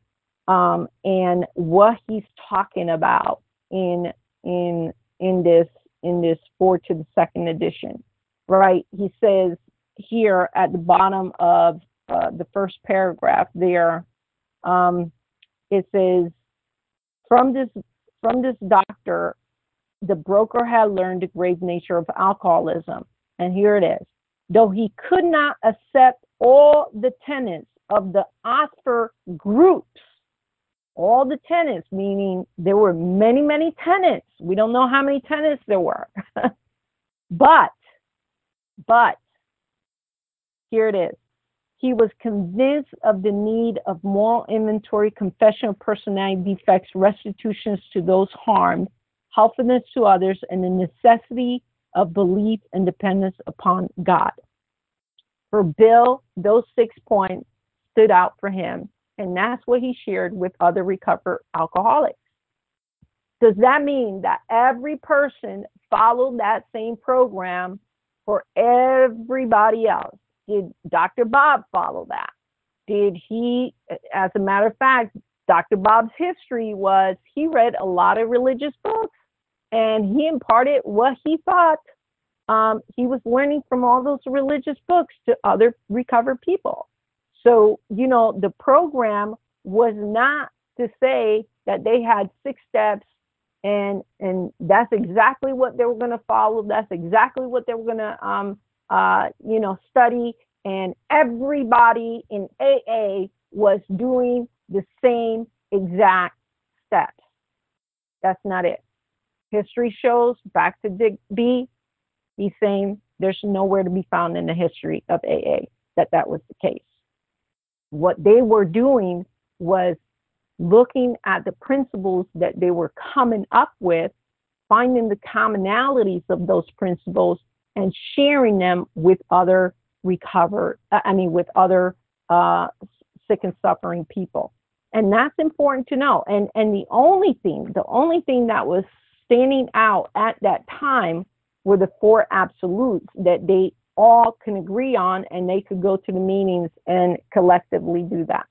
um, and what he's talking about in in in this in this foreword to the second edition. Right? He says here at the bottom of uh, the first paragraph there, um, it says, from this from this doctor, the broker had learned the grave nature of alcoholism. And here it is. Though he could not accept all the tenets of the Oxford groups, all the tenants, meaning there were many, many tenants. We don't know how many tenants there were. but, but, here it is. He was convinced of the need of moral inventory, confession of personality defects, restitutions to those harmed, helpfulness to others, and the necessity of belief and dependence upon God. For Bill, those six points stood out for him, and that's what he shared with other recovered alcoholics. Does that mean that every person followed that same program for everybody else? Did Dr. Bob follow that? Did he, as a matter of fact, Dr. Bob's history was he read a lot of religious books and he imparted what he thought um, he was learning from all those religious books to other recovered people. So, you know, the program was not to say that they had six steps and and that's exactly what they were going to follow. That's exactly what they were going to um, uh, you know, study, and everybody in AA was doing the same exact steps. That's not it. History shows back to B. He's saying there's nowhere to be found in the history of AA that that was the case. What they were doing was looking at the principles that they were coming up with, finding the commonalities of those principles, and sharing them with other recover, uh, I mean, with other uh, sick and suffering people. And that's important to know. And and the only thing, the only thing that was standing out at that time were the four absolutes that they all can agree on, and they could go to the meetings and collectively do that.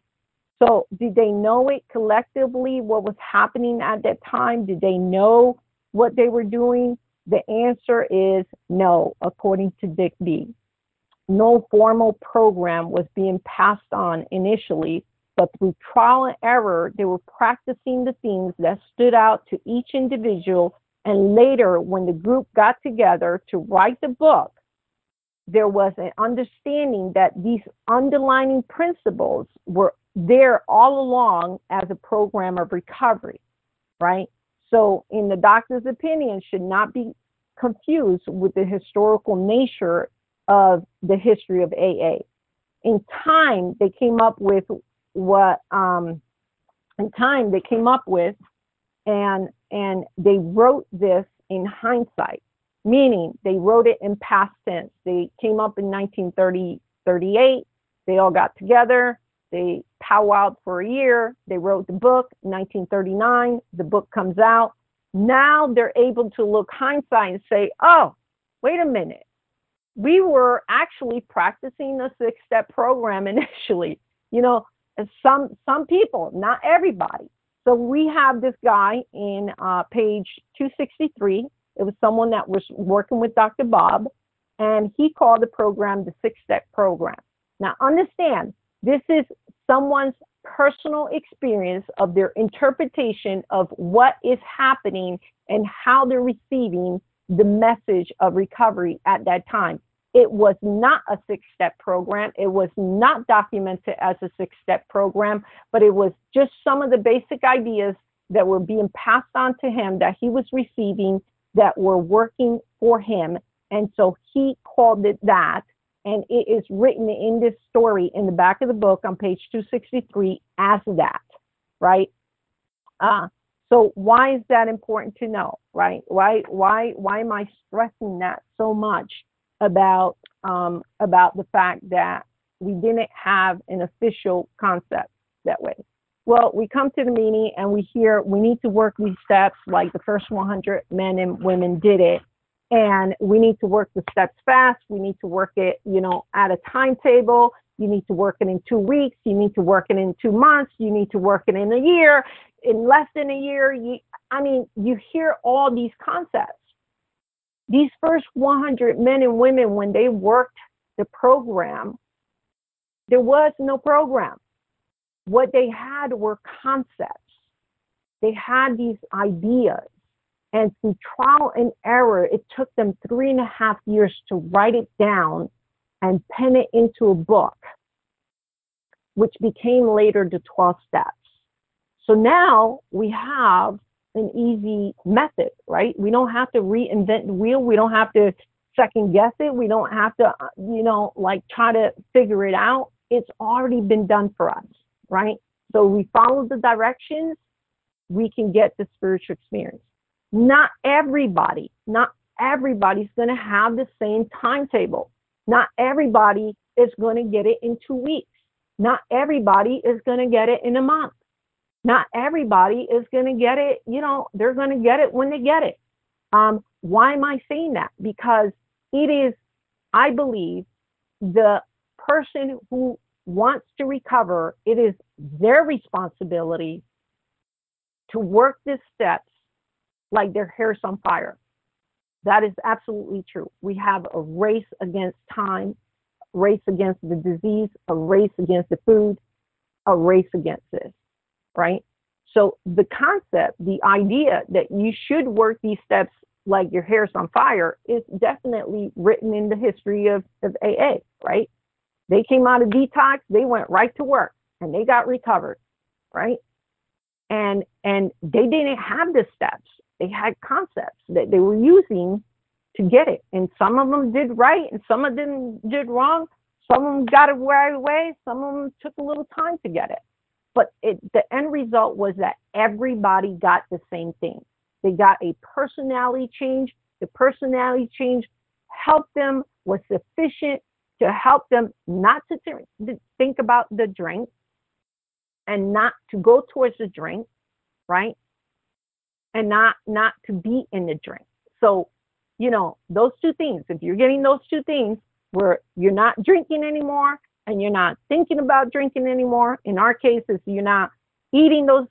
So, did they know it collectively? What was happening at that time? Did they know what they were doing? The answer is no, according to Dick B. No formal program was being passed on initially, but through trial and error, they were practicing the things that stood out to each individual. And later, when the group got together to write the book, there was an understanding that these underlining principles were there all along as a program of recovery, right? So, in the doctor's opinion, should not be confused with the historical nature of the history of AA. In time, they came up with what um, in time they came up with, and and they wrote this in hindsight, meaning they wrote it in past tense. They came up in 1930, 38. They all got together. They powwowed for a year. They wrote the book. 1939, the book comes out. Now they're able to look hindsight and say, oh, wait a minute. We were actually practicing the six step program initially. You know, some some people, not everybody. So we have this guy in uh, page 263. It was someone that was working with Dr. Bob, and he called the program the six step program. Now, understand, this is someone's personal experience of their interpretation of what is happening and how they're receiving the message of recovery at that time. It was not a six step program. It was not documented as a six step program, but it was just some of the basic ideas that were being passed on to him that he was receiving that were working for him. And so he called it that and it is written in this story in the back of the book on page 263 as that, right? Uh, so why is that important to know, right? Why why why am I stressing that so much about um, about the fact that we didn't have an official concept that way? Well, we come to the meeting and we hear we need to work these steps like the first 100 men and women did it. And we need to work the steps fast. We need to work it, you know, at a timetable. You need to work it in two weeks. You need to work it in two months. You need to work it in a year. In less than a year, you, I mean, you hear all these concepts. These first 100 men and women, when they worked the program, there was no program. What they had were concepts. They had these ideas. And through trial and error, it took them three and a half years to write it down and pen it into a book, which became later the 12 steps. So now we have an easy method, right? We don't have to reinvent the wheel. We don't have to second guess it. We don't have to, uh, you know, like try to figure it out. It's already been done for us, right? So we follow the directions, we can get the spiritual experience. Not everybody, not everybody's going to have the same timetable. Not everybody is going to get it in two weeks. Not everybody is going to get it in a month. Not everybody is going to get it, you know, they're going to get it when they get it. Um, why am I saying that? Because it is, I believe, the person who wants to recover, it is their responsibility to work the steps like their hair's on fire. That is absolutely true. We have a race against time, race against the disease, a race against the food, a race against this, right? So the concept, the idea that you should work these steps like your hair's on fire is definitely written in the history of, of AA, right? They came out of detox, they went right to work and they got recovered, right? And and they didn't have the steps. They had concepts that they were using to get it. And some of them did right and some of them did wrong. Some of them got it right away. Some of them took a little time to get it. But it, the end result was that everybody got the same thing. They got a personality change. The personality change helped them, was sufficient to help them not to think about the drink and not to go towards the drink, right? And not not to be in the drink. So, you know, those two things, if you're getting those two things where you're not drinking anymore and you're not thinking about drinking anymore, in our cases, you're not eating those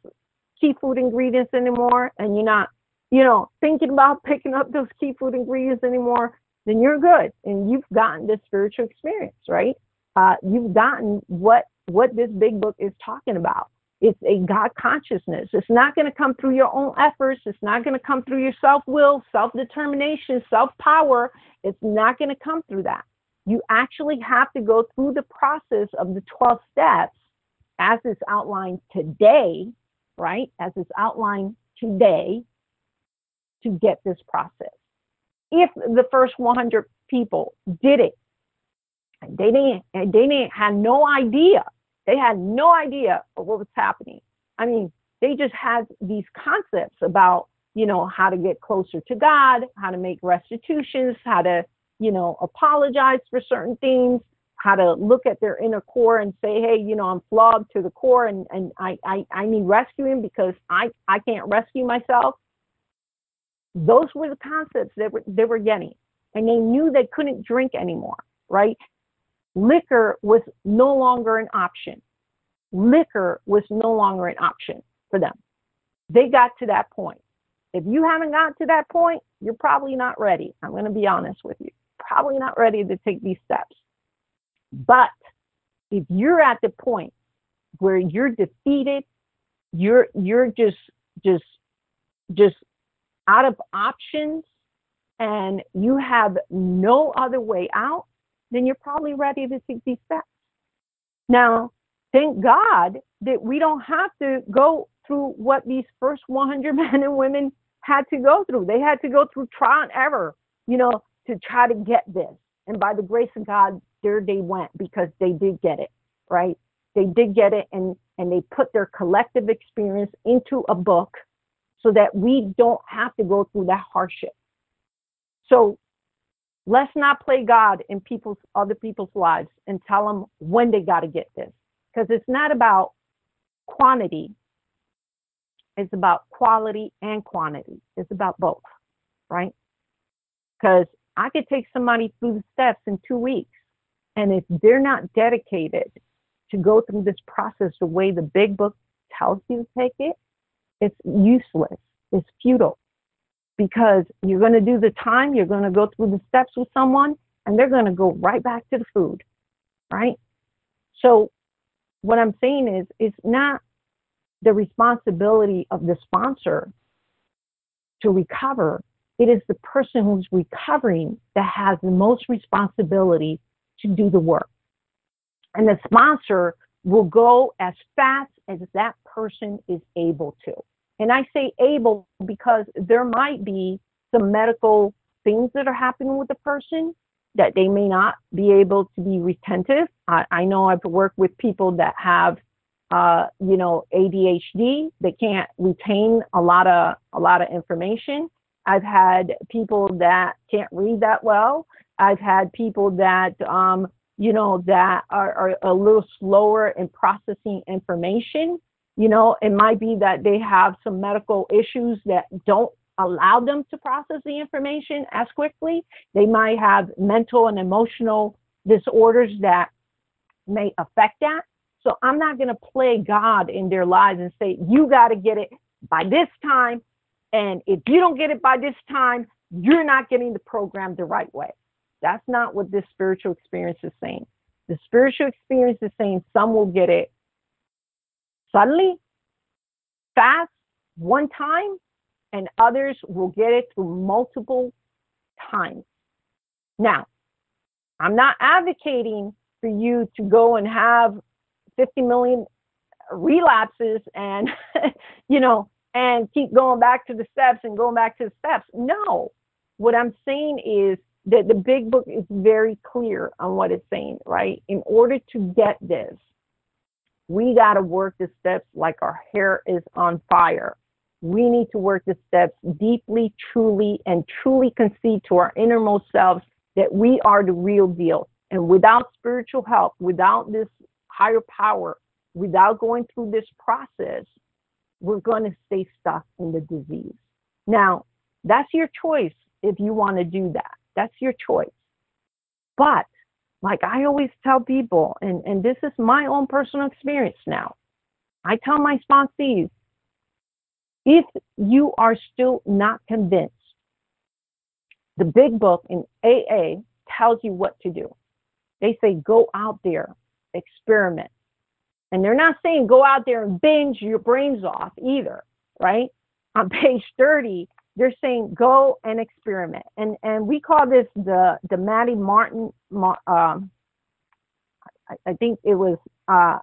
key food ingredients anymore and you're not, you know, thinking about picking up those key food ingredients anymore, then you're good and you've gotten this spiritual experience, right? Uh, you've gotten what what this big book is talking about. It's a God consciousness. It's not going to come through your own efforts. It's not going to come through your self will, self determination, self power. It's not going to come through that. You actually have to go through the process of the 12 steps as is outlined today, right? As is outlined today to get this process if the first 100 people did it, they didn't, they didn't had no idea. They had no idea of what was happening. I mean, they just had these concepts about, you know, how to get closer to God, how to make restitutions, how to, you know, apologize for certain things, how to look at their inner core and say, hey, you know, I'm flawed to the core and, and I, I, I need rescuing because I, I can't rescue myself. Those were the concepts that were, they were getting. And they knew they couldn't drink anymore, right? Liquor was no longer an option. Liquor was no longer an option for them. They got to that point. If you haven't got to that point, you're probably not ready. I'm going to be honest with you. Probably not ready to take these steps. But if you're at the point where you're defeated, you're you're just just just out of options and you have no other way out, then you're probably ready to take these steps. Now, thank God that we don't have to go through what these first 100 men and women had to go through. They had to go through trial and error, you know, to try to get this. And by the grace of God, there they went because they did get it, right? They did get it and and they put their collective experience into a book so that we don't have to go through that hardship. So let's not play God in people's other people's lives and tell them when they got to get this because it's not about quantity. It's about quality and quantity. It's about both, right? Because I could take somebody through the steps in two weeks. And if they're not dedicated to go through this process the way the big book tells you to take it, it's useless. It's futile because you're going to do the time, you're going to go through the steps with someone, and they're going to go right back to the food, right? So, what I'm saying is, it's not the responsibility of the sponsor to recover. It is the person who's recovering that has the most responsibility to do the work. And the sponsor will go as fast as that person is able to. And I say able because there might be some medical things that are happening with the person that they may not be able to be retentive. I, I know I've worked with people that have, uh, you know, ADHD. They can't retain a lot of a lot of information. I've had people that can't read that well. I've had people that, um, you know, that are, are a little slower in processing information. You know, it might be that they have some medical issues that don't allow them to process the information as quickly. They might have mental and emotional disorders that may affect that. So I'm not going to play God in their lives and say, you got to get it by this time. And if you don't get it by this time, you're not getting the program the right way. That's not what this spiritual experience is saying. The spiritual experience is saying some will get it suddenly, fast, one time, and others will get it through multiple times. Now, I'm not advocating for you to go and have 50 million relapses and, you know, and keep going back to the steps and going back to the steps. No. What I'm saying is that the big book is very clear on what it's saying, right? In order to get this, we got to work the steps like our hair is on fire. We need to work the steps deeply, truly, and truly concede to our innermost selves that we are the real deal. And without spiritual help, without this higher power, without going through this process, we're going to stay stuck in the disease. Now, that's your choice if you want to do that. That's your choice. But like I always tell people, and, and this is my own personal experience now, I tell my sponsees, if you are still not convinced, the big book in AA tells you what to do. They say go out there, experiment. And they're not saying go out there and binge your brains off either, right? On page 30, they're saying go and experiment. And and we call this the the Maddie Martin um, I, think it was uh,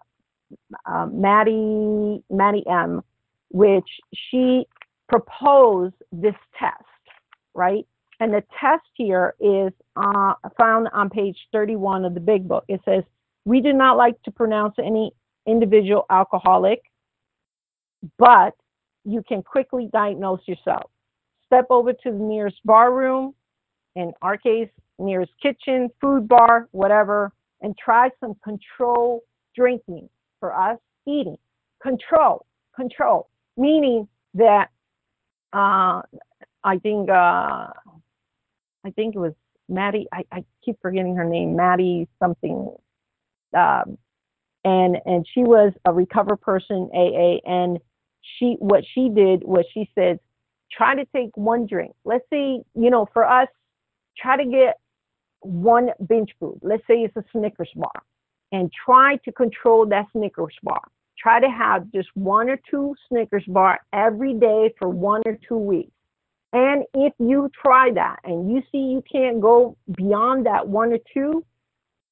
uh, Maddie Maddie M which she proposed this test, right? And the test here is uh, found on page 31 of the big book. It says, We do not like to pronounce any individual alcoholic, but you can quickly diagnose yourself. Step over to the nearest bar room, in our case, nearest kitchen, food bar, whatever, and try some control drinking. For us, eating. Control, control meaning that uh, I think uh, I think it was Maddie. I, I keep forgetting her name. Maddie something. Um, and and she was a recover person AA and she what she did was she said try to take one drink. Let's say you know for us try to get one binge food. Let's say it's a snickers bar and try to control that snickers bar. Try to have just one or two Snickers bar every day for one or two weeks. And if you try that and you see you can't go beyond that one or two,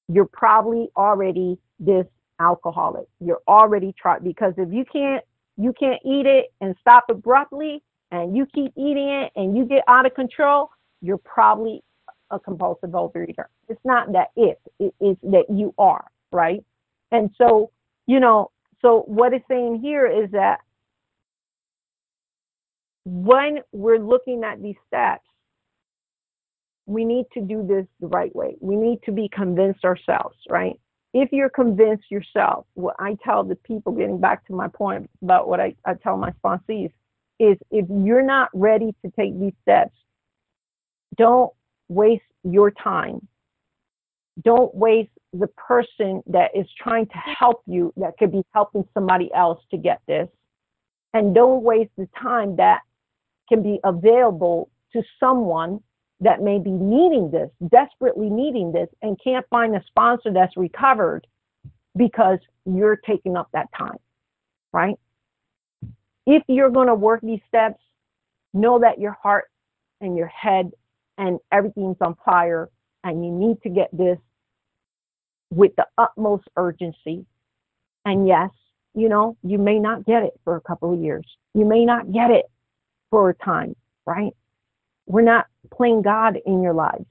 you're probably already this alcoholic. You're already trapped because if you can't you can't eat it and stop abruptly and you keep eating it and you get out of control, you're probably a compulsive overeater. It's not that if, it is that you are, right? And so, you know, so what it's saying here is that when we're looking at these steps, we need to do this the right way. We need to be convinced ourselves, right? If you're convinced yourself, what I tell the people, getting back to my point about what I, I tell my sponsees, is if you're not ready to take these steps, don't waste your time. Don't waste the person that is trying to help you that could be helping somebody else to get this. And don't waste the time that can be available to someone that may be needing this, desperately needing this, and can't find a sponsor that's recovered because you're taking up that time, right? If you're going to work these steps, know that your heart and your head and everything's on fire, and you need to get this with the utmost urgency. And yes, you know, you may not get it for a couple of years. You may not get it for a time, right? We're not playing God in your lives.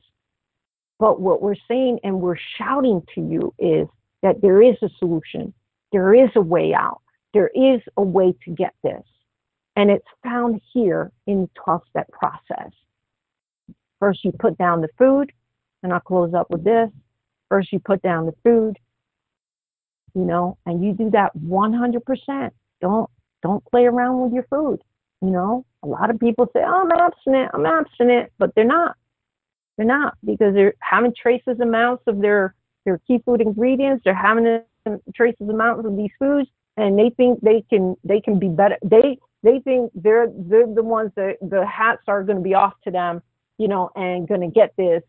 But what we're saying and we're shouting to you is that there is a solution. There is a way out. There is a way to get this. And it's found here in the 12 step process. First, you put down the food, and I'll close up with this. First, you put down the food, you know, and you do that 100%. Don't don't play around with your food. You know, a lot of people say, oh, I'm abstinent, I'm abstinent, but they're not. They're not because they're having traces amounts of their their key food ingredients. They're having traces amounts of these foods, and they think they can they can be better. They they think they're they're the ones that the hats are going to be off to them, you know, and going to get this,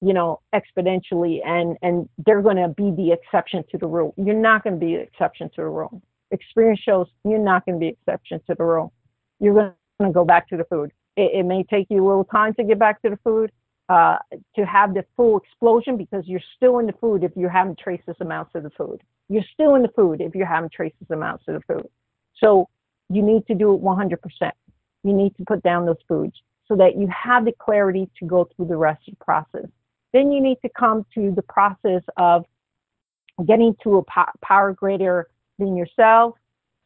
you know, exponentially, and and they're going to be the exception to the rule. You're not going to be the exception to the rule. Experience shows you're not going to be exception to the rule you're going to go back to the food. It, it, may take you a little time to get back to the food, uh, to have the full explosion because you're still in the food if you're having traces amounts of the food. You're still in the food if you're having traces amounts of the food. So you need to do it 100%. You need to put down those foods so that you have the clarity to go through the rest of the process. Then you need to come to the process of getting to a power greater than yourself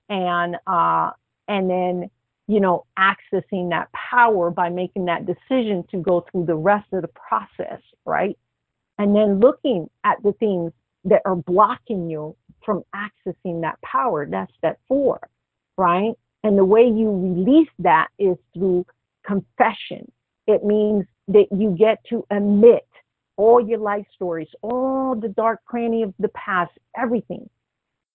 and uh, and then you know, accessing that power by making that decision to go through the rest of the process, right? And then looking at the things that are blocking you from accessing that power. That's step four, right? And the way you release that is through confession. It means that you get to admit all your life stories, all the dark cranny of the past, everything.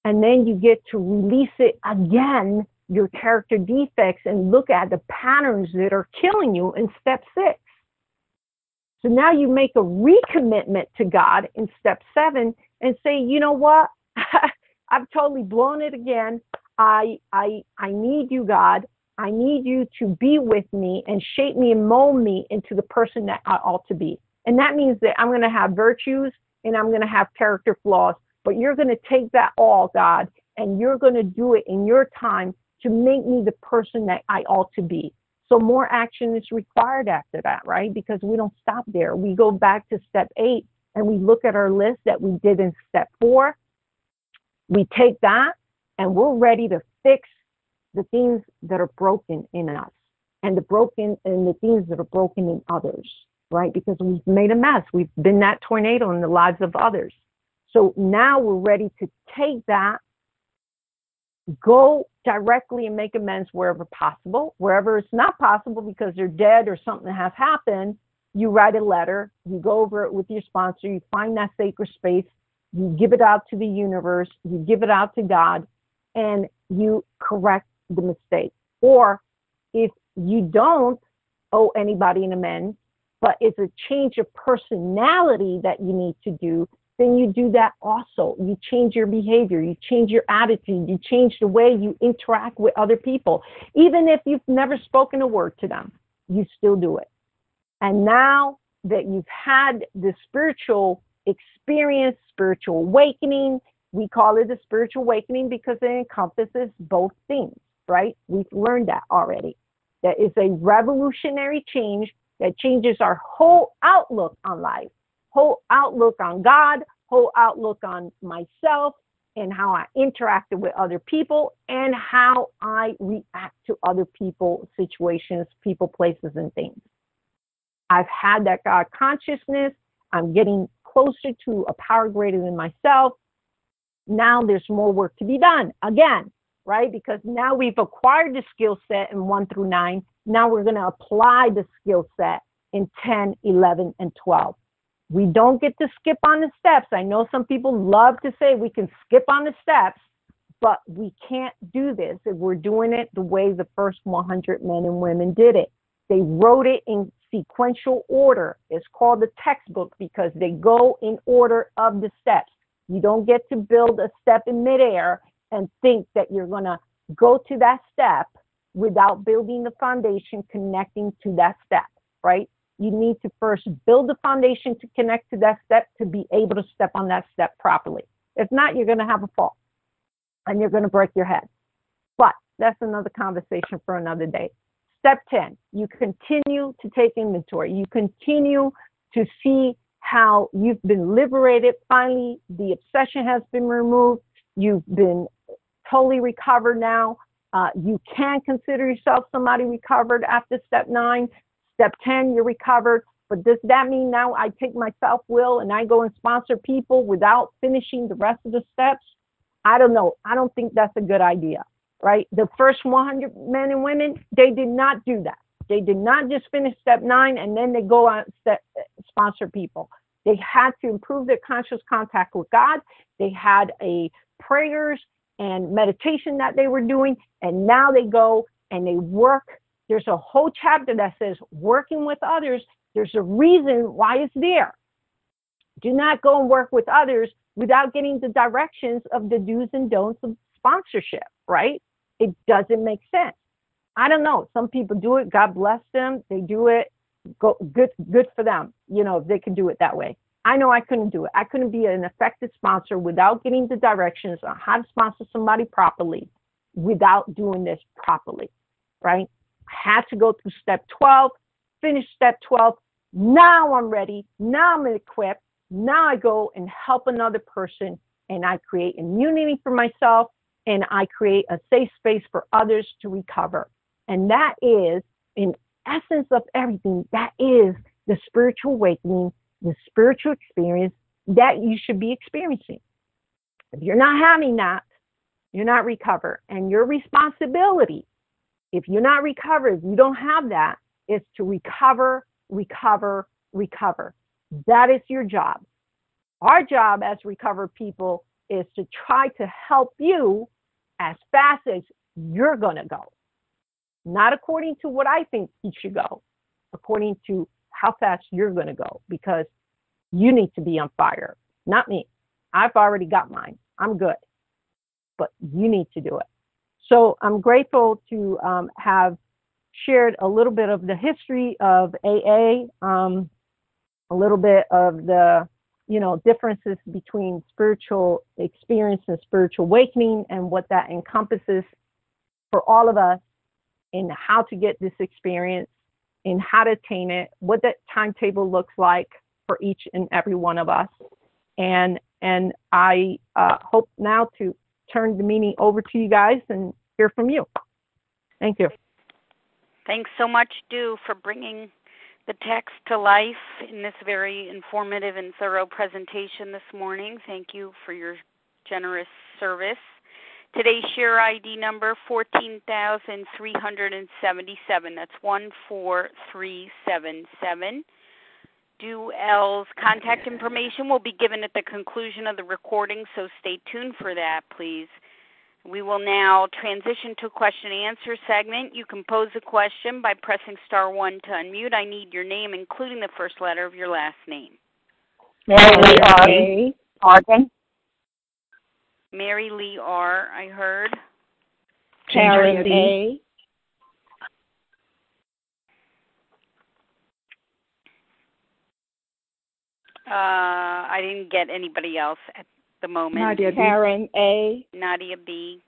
And then you get to release it again your character defects and look at the patterns that are killing you in step six. So now you make a recommitment to God in step seven and say, you know what? I've totally blown it again. I I I need you, God. I need you to be with me and shape me and mold me into the person that I ought to be. And that means that I'm going to have virtues and I'm going to have character flaws, but you're going to take that all, God, and you're going to do it in your time to make me the person that I ought to be. So more action is required after that, right? Because we don't stop there. We go back to step eight and we look at our list that we did in step four. We take that and we're ready to fix the things that are broken in us and the broken and the things that are broken in others, right? Because we've made a mess. We've been that tornado in the lives of others. So now we're ready to take that go directly and make amends wherever possible. Wherever it's not possible because they're dead or something has happened, you write a letter, you go over it with your sponsor, you find that sacred space, you give it out to the universe, you give it out to God, and you correct the mistake. Or if you don't owe anybody an amends, but it's a change of personality that you need to do, then you do that also. You change your behavior, you change your attitude, you change the way you interact with other people. Even if you've never spoken a word to them, you still do it. And now that you've had the spiritual experience, spiritual awakening, we call it a spiritual awakening because it encompasses both things, right? We've learned that already. That is a revolutionary change that changes our whole outlook on life whole outlook on God, whole outlook on myself, and how I interacted with other people, and how I react to other people, situations, people, places, and things. I've had that God consciousness. I'm getting closer to a power greater than myself. Now there's more work to be done. Again, right? Because now we've acquired the skill set in one through nine. Now we're going to apply the skill set in 10, 11, and 12. We don't get to skip on the steps. I know some people love to say we can skip on the steps, but we can't do this if we're doing it the way the first 100 men and women did it. They wrote it in sequential order. It's called the textbook because they go in order of the steps. You don't get to build a step in midair and think that you're going to go to that step without building the foundation connecting to that step, right? You need to first build the foundation to connect to that step to be able to step on that step properly. If not, you're going to have a fall and you're going to break your head. But that's another conversation for another day. Step 10, you continue to take inventory. You continue to see how you've been liberated. Finally, the obsession has been removed. You've been totally recovered now. Uh, you can consider yourself somebody recovered after step nine. Step 10, you're recovered. But does that mean now I take my self will and I go and sponsor people without finishing the rest of the steps? I don't know. I don't think that's a good idea, right? The first 100 men and women, they did not do that. They did not just finish step nine and then they go out step, sponsor people. They had to improve their conscious contact with God. They had a prayers and meditation that they were doing, and now they go and they work. There's a whole chapter that says working with others. There's a reason why it's there. Do not go and work with others without getting the directions of the do's and don'ts of sponsorship, right? It doesn't make sense. I don't know. Some people do it. God bless them. They do it. Go good good for them. You know, if they can do it that way. I know I couldn't do it. I couldn't be an effective sponsor without getting the directions on how to sponsor somebody properly without doing this properly, right? Had to go through step 12, finish step 12. Now I'm ready. Now I'm equipped. Now I go and help another person and I create immunity for myself and I create a safe space for others to recover. And that is, in essence of everything, that is the spiritual awakening the spiritual experience that you should be experiencing. If you're not having that, you're not recovered. And your responsibility, if you're not recovered, you don't have that, is to recover, recover, recover. That is your job. Our job as recovered people is to try to help you as fast as you're going to go. Not according to what I think you should go, according to how fast you're going to go because you need to be on fire, not me. I've already got mine. I'm good. But you need to do it. So I'm grateful to um, have shared a little bit of the history of AA, um, a little bit of the you know differences between spiritual experience and spiritual awakening and what that encompasses for all of us in how to get this experience in how to attain it, what that timetable looks like for each and every one of us. And and I uh, hope now to turn the meeting over to you guys and hear from you. Thank you. Thanks so much, Dew, for bringing the text to life in this very informative and thorough presentation this morning. Thank you for your generous service. Today's share ID number 14,377. That's 14377. Dew L's contact information will be given at the conclusion of the recording, so stay tuned for that, please. We will now transition to a question and answer segment. You can pose a question by pressing star one to unmute. I need your name, including the first letter of your last name. Mary Lee R. Mary Lee R. I heard. Karen A. Uh, I didn't get anybody else at the moment. Nadia Karen A. Nadia B.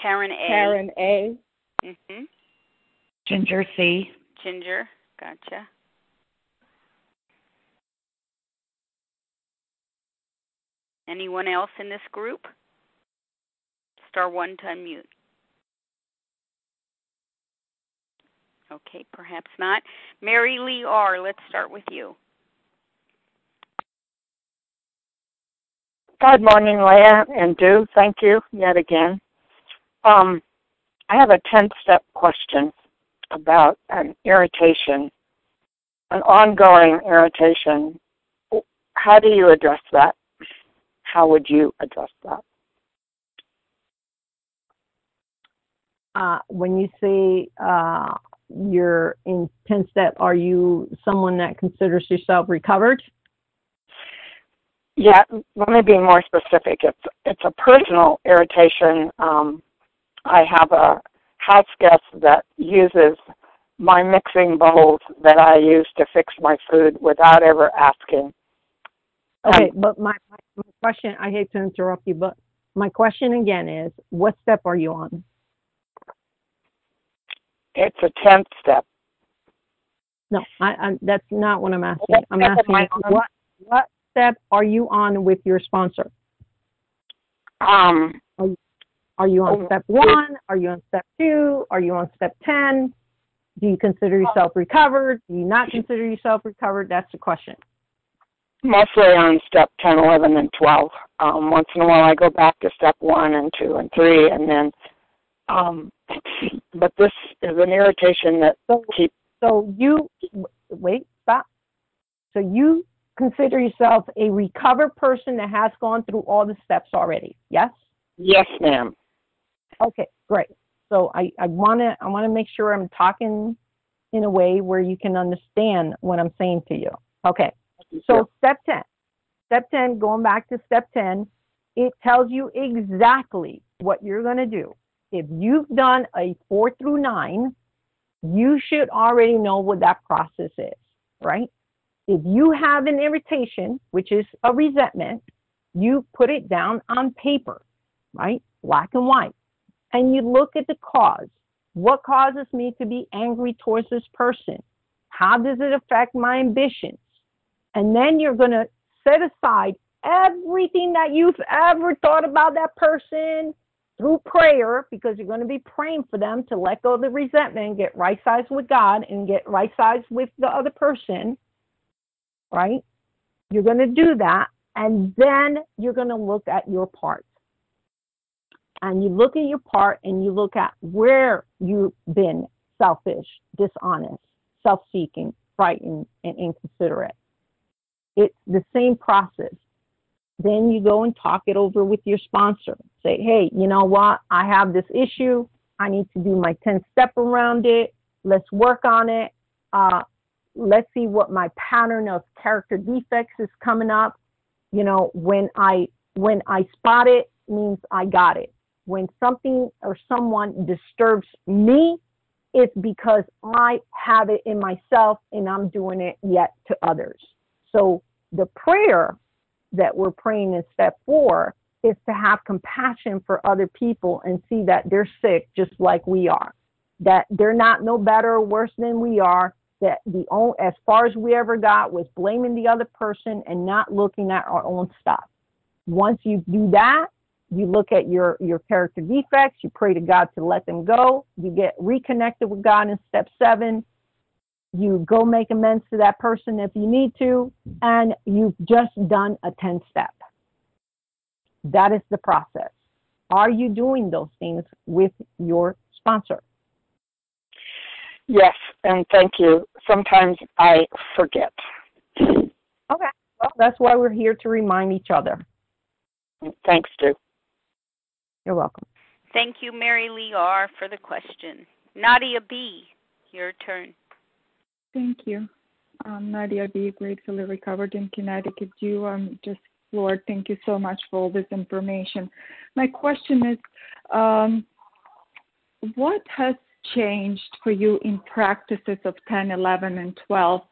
Karen A. Karen A. Mhm. Ginger C. Ginger. Gotcha. Anyone else in this group? Star one to unmute. Okay, perhaps not. Mary Lee R., let's start with you. Good morning, Leah and Dew. Thank you yet again. Um, I have a 10 step question about an irritation, an ongoing irritation. How do you address that? How would you address that? Uh, when you say uh, you're in 10 step, are you someone that considers yourself recovered? Yeah, let me be more specific. It's it's a personal irritation. Um, I have a house guest that uses my mixing bowls that I use to fix my food without ever asking. Okay, um, but my, my question, I hate to interrupt you, but my question again is, what step are you on? It's a tenth step. No, I, I, that's not what I'm asking. I'm asking what what step are you on with your sponsor? Um, are you, are you on oh, step one? Are you on step two? Are you on step ten? Do you consider yourself recovered? Do you not consider yourself recovered? That's the question. Mostly on step 10, 11, and 12. Um, once in a while, I go back to step one and two and three, and then um, but this is an irritation that so, keeps. So you wait, stop. So you consider yourself a recovered person that has gone through all the steps already. Yes. Yes, ma'am. Okay, great. So I I want to I want to make sure I'm talking in a way where you can understand what I'm saying to you. Okay. So step 10. Step 10, going back to step 10, it tells you exactly what you're going to do if you've done a four through nine, you should already know what that process is, right? If you have an irritation, which is a resentment, you put it down on paper, right? Black and white. And you look at the cause. What causes me to be angry towards this person? How does it affect my ambitions? And then you're going to set aside everything that you've ever thought about that person, through prayer, because you're going to be praying for them to let go of the resentment, get right sized with God, and get right sized with the other person, right? You're going to do that, and then you're going to look at your part. And you look at your part and you look at where you've been selfish, dishonest, self seeking, frightened, and inconsiderate. It's the same process. Then you go and talk it over with your sponsor. Say, hey, you know what? I have this issue. I need to do my 10 step around it. Let's work on it. Uh, let's see what my pattern of character defects is coming up. You know, when I when I spot it means I got it. When something or someone disturbs me, it's because I have it in myself and I'm doing it yet to others. So the prayer that we're praying in step four is to have compassion for other people and see that they're sick just like we are, that they're not no better or worse than we are, that the only, as far as we ever got was blaming the other person and not looking at our own stuff. Once you do that, you look at your, your character defects, you pray to God to let them go, you get reconnected with God in step seven, you go make amends to that person if you need to, and you've just done a 10 step. That is the process. Are you doing those things with your sponsor? Yes, and thank you. Sometimes I forget. Okay. Well, that's why we're here to remind each other. Thanks, Stu. You're welcome. Thank you, Mary Lee R., for the question. Nadia B., your turn. Thank you. Um, Nadia B. Gratefully recovered in Connecticut. You, um, just Lord, thank you so much for all this information. My question is, um, what has changed for you in practices of 10, 11, and 12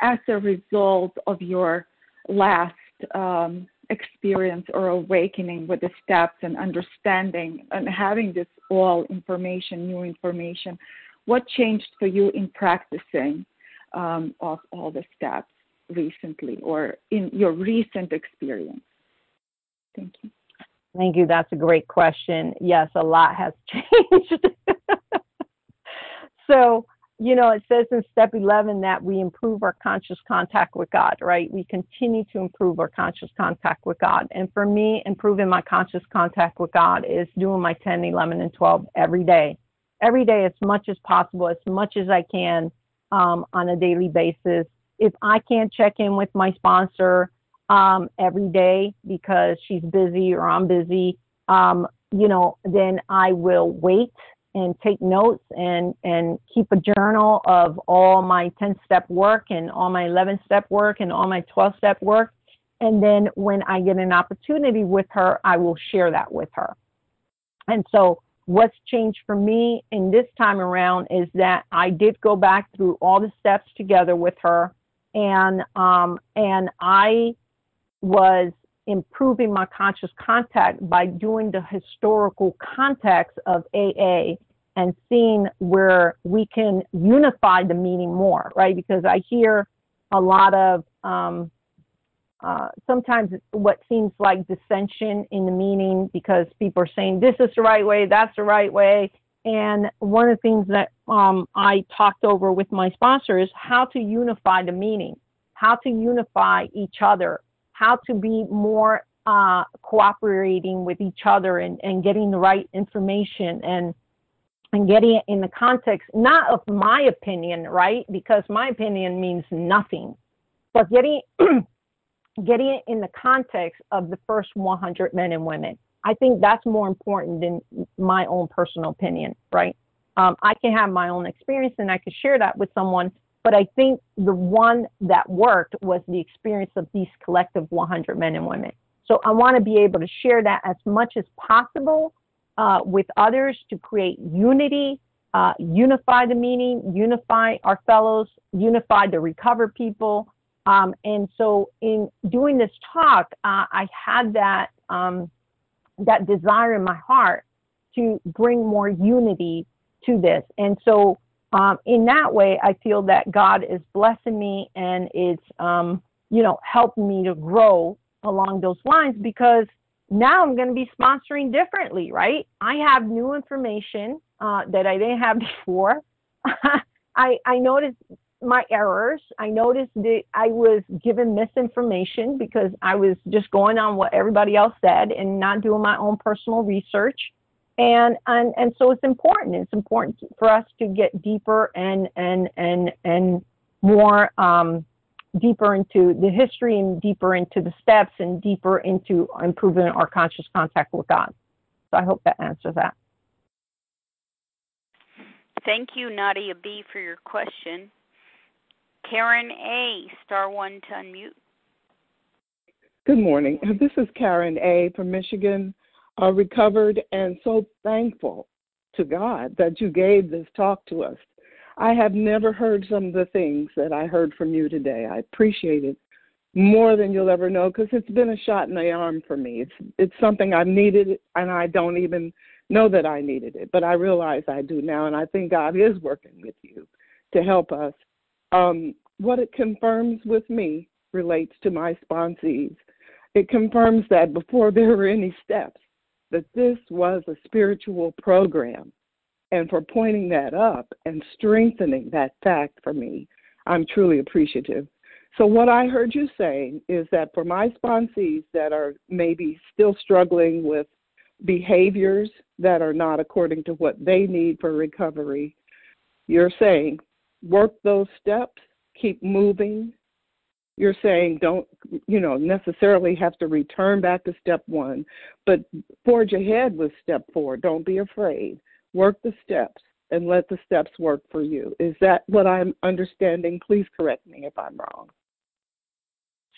as a result of your last um, experience or awakening with the steps and understanding and having this all information, new information? What changed for you in practicing? um, of all the steps recently or in your recent experience? Thank you. Thank you. That's a great question. Yes, a lot has changed. so, you know, it says in step 11 that we improve our conscious contact with God, right? We continue to improve our conscious contact with God. And for me, improving my conscious contact with God is doing my 10, 11, and 12 every day. Every day, as much as possible, as much as I can um, on a daily basis. If I can't check in with my sponsor um, every day because she's busy or I'm busy, um, you know, then I will wait and take notes and and keep a journal of all my 10 step work and all my 11 step work and all my 12 step work. And then when I get an opportunity with her I will share that with her. And so what's changed for me in this time around is that I did go back through all the steps together with her. And um and I was improving my conscious contact by doing the historical context of AA and seeing where we can unify the meaning more, right? Because I hear a lot of um, uh, sometimes what seems like dissension in the meaning because people are saying this is the right way, that's the right way. And one of the things that um, I talked over with my sponsor is how to unify the meaning, how to unify each other, how to be more uh, cooperating with each other and, and getting the right information and and getting it in the context not of my opinion, right? Because my opinion means nothing, but getting getting it in the context of the first 100 men and women. I think that's more important than my own personal opinion, right? Um, I can have my own experience and I can share that with someone, but I think the one that worked was the experience of these collective 100 men and women. So I want to be able to share that as much as possible uh, with others to create unity, uh, unify the meaning, unify our fellows, unify the recovered people. Um, and so in doing this talk, uh, I had that um, that desire in my heart to bring more unity to this. And so um, in that way, I feel that God is blessing me and is, um, you know, helping me to grow along those lines because now I'm going to be sponsoring differently, right? I have new information uh, that I didn't have before. I, I noticed my errors. I noticed that I was given misinformation because I was just going on what everybody else said and not doing my own personal research. And, and, and so it's important. It's important for us to get deeper and, and, and, and more, um, deeper into the history and deeper into the steps and deeper into improving our conscious contact with God. So I hope that answers that. Thank you, Nadia B, for your question. Karen A, star one to unmute. Good morning. This is Karen A from Michigan, uh, recovered and so thankful to God that you gave this talk to us. I have never heard some of the things that I heard from you today. I appreciate it more than you'll ever know because it's been a shot in the arm for me. It's it's something I've needed and I don't even know that I needed it, but I realize I do now, and I think God is working with you to help us. Um, what it confirms with me relates to my sponsees. It confirms that before there were any steps, that this was a spiritual program and for pointing that up and strengthening that fact for me. I'm truly appreciative. So, what I heard you saying is that for my sponsees that are maybe still struggling with behaviors that are not according to what they need for recovery, you're saying work those steps, keep moving. You're saying don't, you know, necessarily have to return back to step one, but forge ahead with step four. Don't be afraid work the steps and let the steps work for you. Is that what I'm understanding? Please correct me if I'm wrong.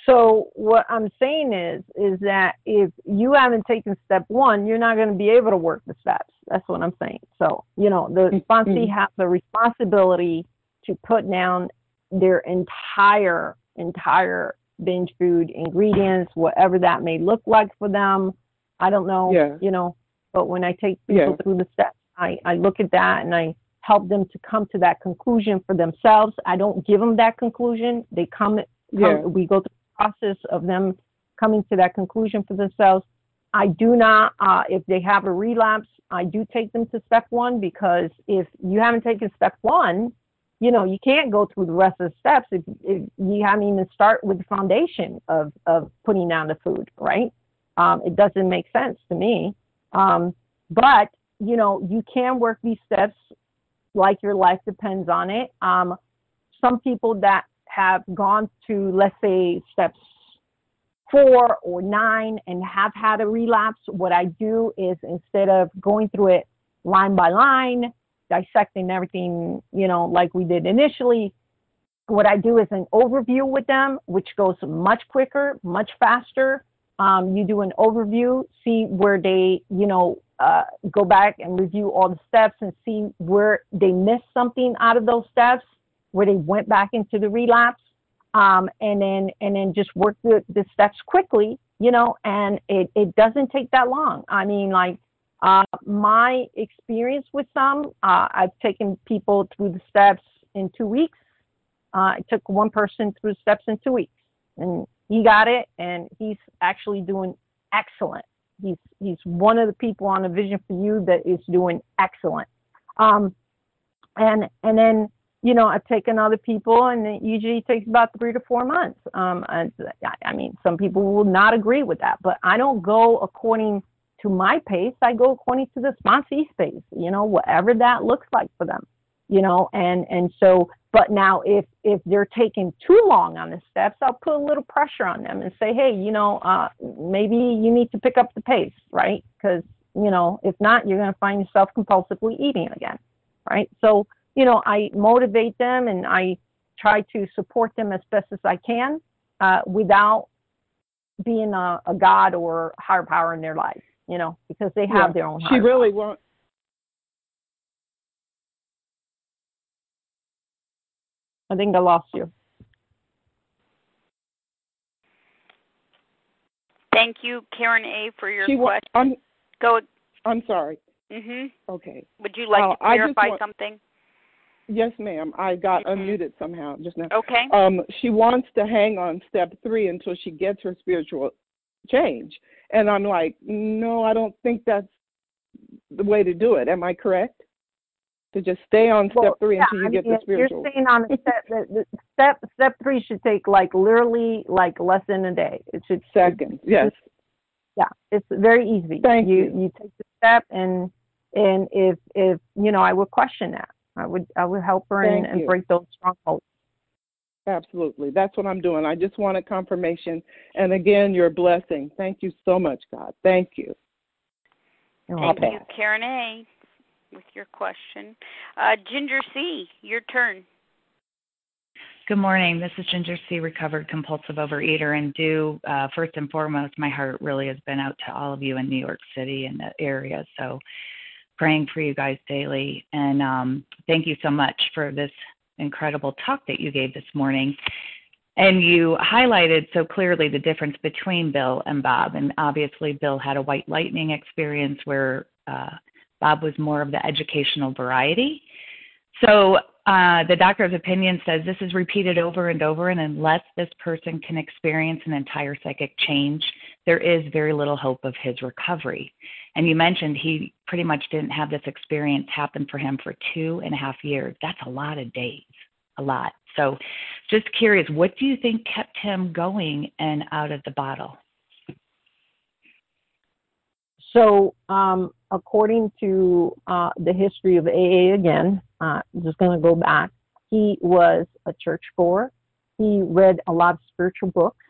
So what I'm saying is is that if you haven't taken step one, you're not going to be able to work the steps. That's what I'm saying. So you know the mm-hmm. sponsee mm-hmm. has the responsibility to put down their entire entire binge food ingredients, whatever that may look like for them. I don't know, yeah. you know, but when I take people yeah. through the steps, I, I look at that and I help them to come to that conclusion for themselves. I don't give them that conclusion. They come, come yeah. we go through the process of them coming to that conclusion for themselves. I do not, uh, if they have a relapse, I do take them to step one because if you haven't taken step one, you know, you can't go through the rest of the steps if, if you haven't even start with the foundation of, of putting down the food, right? Um, it doesn't make sense to me. Um, but, you know, you can work these steps like your life depends on it. Um, some people that have gone to, let's say, steps four or nine and have had a relapse, what I do is instead of going through it line by line, dissecting everything, you know, like we did initially. What I do is an overview with them, which goes much quicker, much faster. Um, you do an overview, see where they, you know, uh, go back and review all the steps and see where they missed something out of those steps, where they went back into the relapse, um, and then and then just work the, the steps quickly, you know, and it, it doesn't take that long. I mean, like uh, my experience with some, uh, I've taken people through the steps in two weeks. Uh, I took one person through steps in two weeks, and he got it, and he's actually doing excellent. He's he's one of the people on a Vision for You that is doing excellent. Um, and and then you know I've taken other people, and it usually takes about three to four months. Um, I, I mean, some people will not agree with that, but I don't go according to my pace. I go according to the sponsee's pace, you know, whatever that looks like for them, you know, and, and so, but now if, if they're taking too long on the steps, I'll put a little pressure on them and say, Hey, you know, uh, maybe you need to pick up the pace, right? Cause, you know, if not, you're going to find yourself compulsively eating again, right? So, you know, I motivate them and I try to support them as best as I can, uh, without being a, a God or higher power in their life you know, because they have yeah, their own. She really won't. I think I lost you. Thank you, Karen A, for your she question. Wa- I'm, Go. I'm sorry. Mhm. Okay. Would you like uh, to clarify want, something? Yes, ma'am. I got mm-hmm. unmuted somehow just now. Okay. Um, she wants to hang on step three until she gets her spiritual change. And I'm like, no, I don't think that's the way to do it. Am I correct? To just stay on step well, three yeah, until you I get mean, the spiritual. You're staying on the step. the, the step step three should take like literally like less than a day. It should seconds. Yes. yeah, it's very easy. Thank you. You, you take the step and and if if you know, I would question that. I would I would help her and, and break those strongholds. Absolutely. That's what I'm doing. I just wanted confirmation. And again, your blessing. Thank you so much, God. Thank you. Thank you, Karen A, with your question. Uh, Ginger C, your turn. Good morning. This is Ginger C, recovered compulsive overeater. And Dew, uh, first and foremost, my heart really has been out to all of you in New York City and the area. So praying for you guys daily. And um, thank you so much for this incredible talk that you gave this morning. And you highlighted so clearly the difference between Bill and Bob. And obviously, Bill had a white lightning experience where uh, Bob was more of the educational variety. So uh, the doctor of opinion says this is repeated over and over, and unless this person can experience an entire psychic change, there is very little hope of his recovery. And you mentioned he pretty much didn't have this experience happen for him for two and a half years. That's a lot of days, a lot. So, just curious, what do you think kept him going and out of the bottle? So, um, according to uh, the history of AA again, uh, just going to go back. He was a church goer. He read a lot of spiritual books.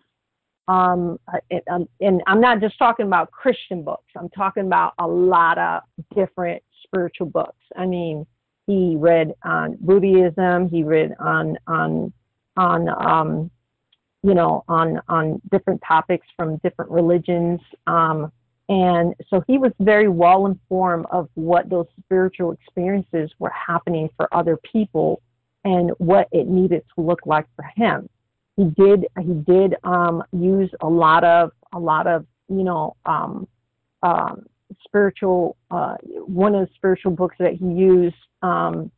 Um, and, um, and I'm not just talking about Christian books. I'm talking about a lot of different spiritual books. I mean, he read on Buddhism. He read on on on um, you know on on different topics from different religions. Um, and so he was very well informed of what those spiritual experiences were happening for other people and what it needed to look like for him. He did he did um, use a lot of a lot of you know um, um, spiritual uh, one of the spiritual books that he used um,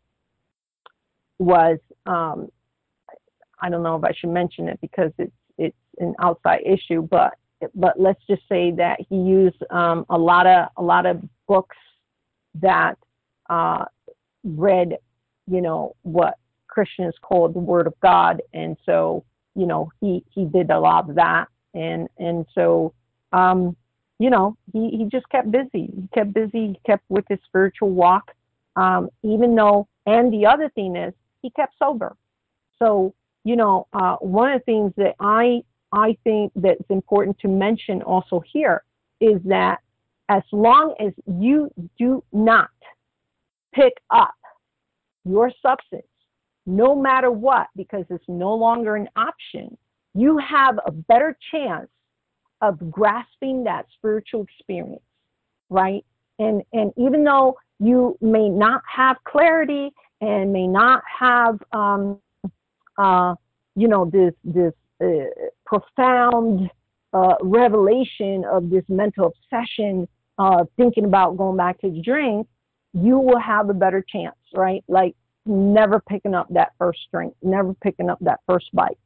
was um, I don't know if I should mention it because it's it's an outside issue, but but let's just say that he used um, a lot of a lot of books that uh, read you know what Christians call the Word of God, and so you know he he did a lot of that, and and so um, you know he he just kept busy. He kept busy. He kept with his spiritual walk, um, even though. And the other thing is he kept sober. So you know uh, one of the things that I I think that's important to mention also here is that as long as you do not pick up your substance, no matter what, because it's no longer an option, you have a better chance of grasping that spiritual experience, right? And and even though you may not have clarity and may not have, um, uh, you know, this this uh, profound uh, revelation of this mental obsession uh, thinking about going back to the drink, you will have a better chance, right? Like never picking up that first drink, never picking up that first bite.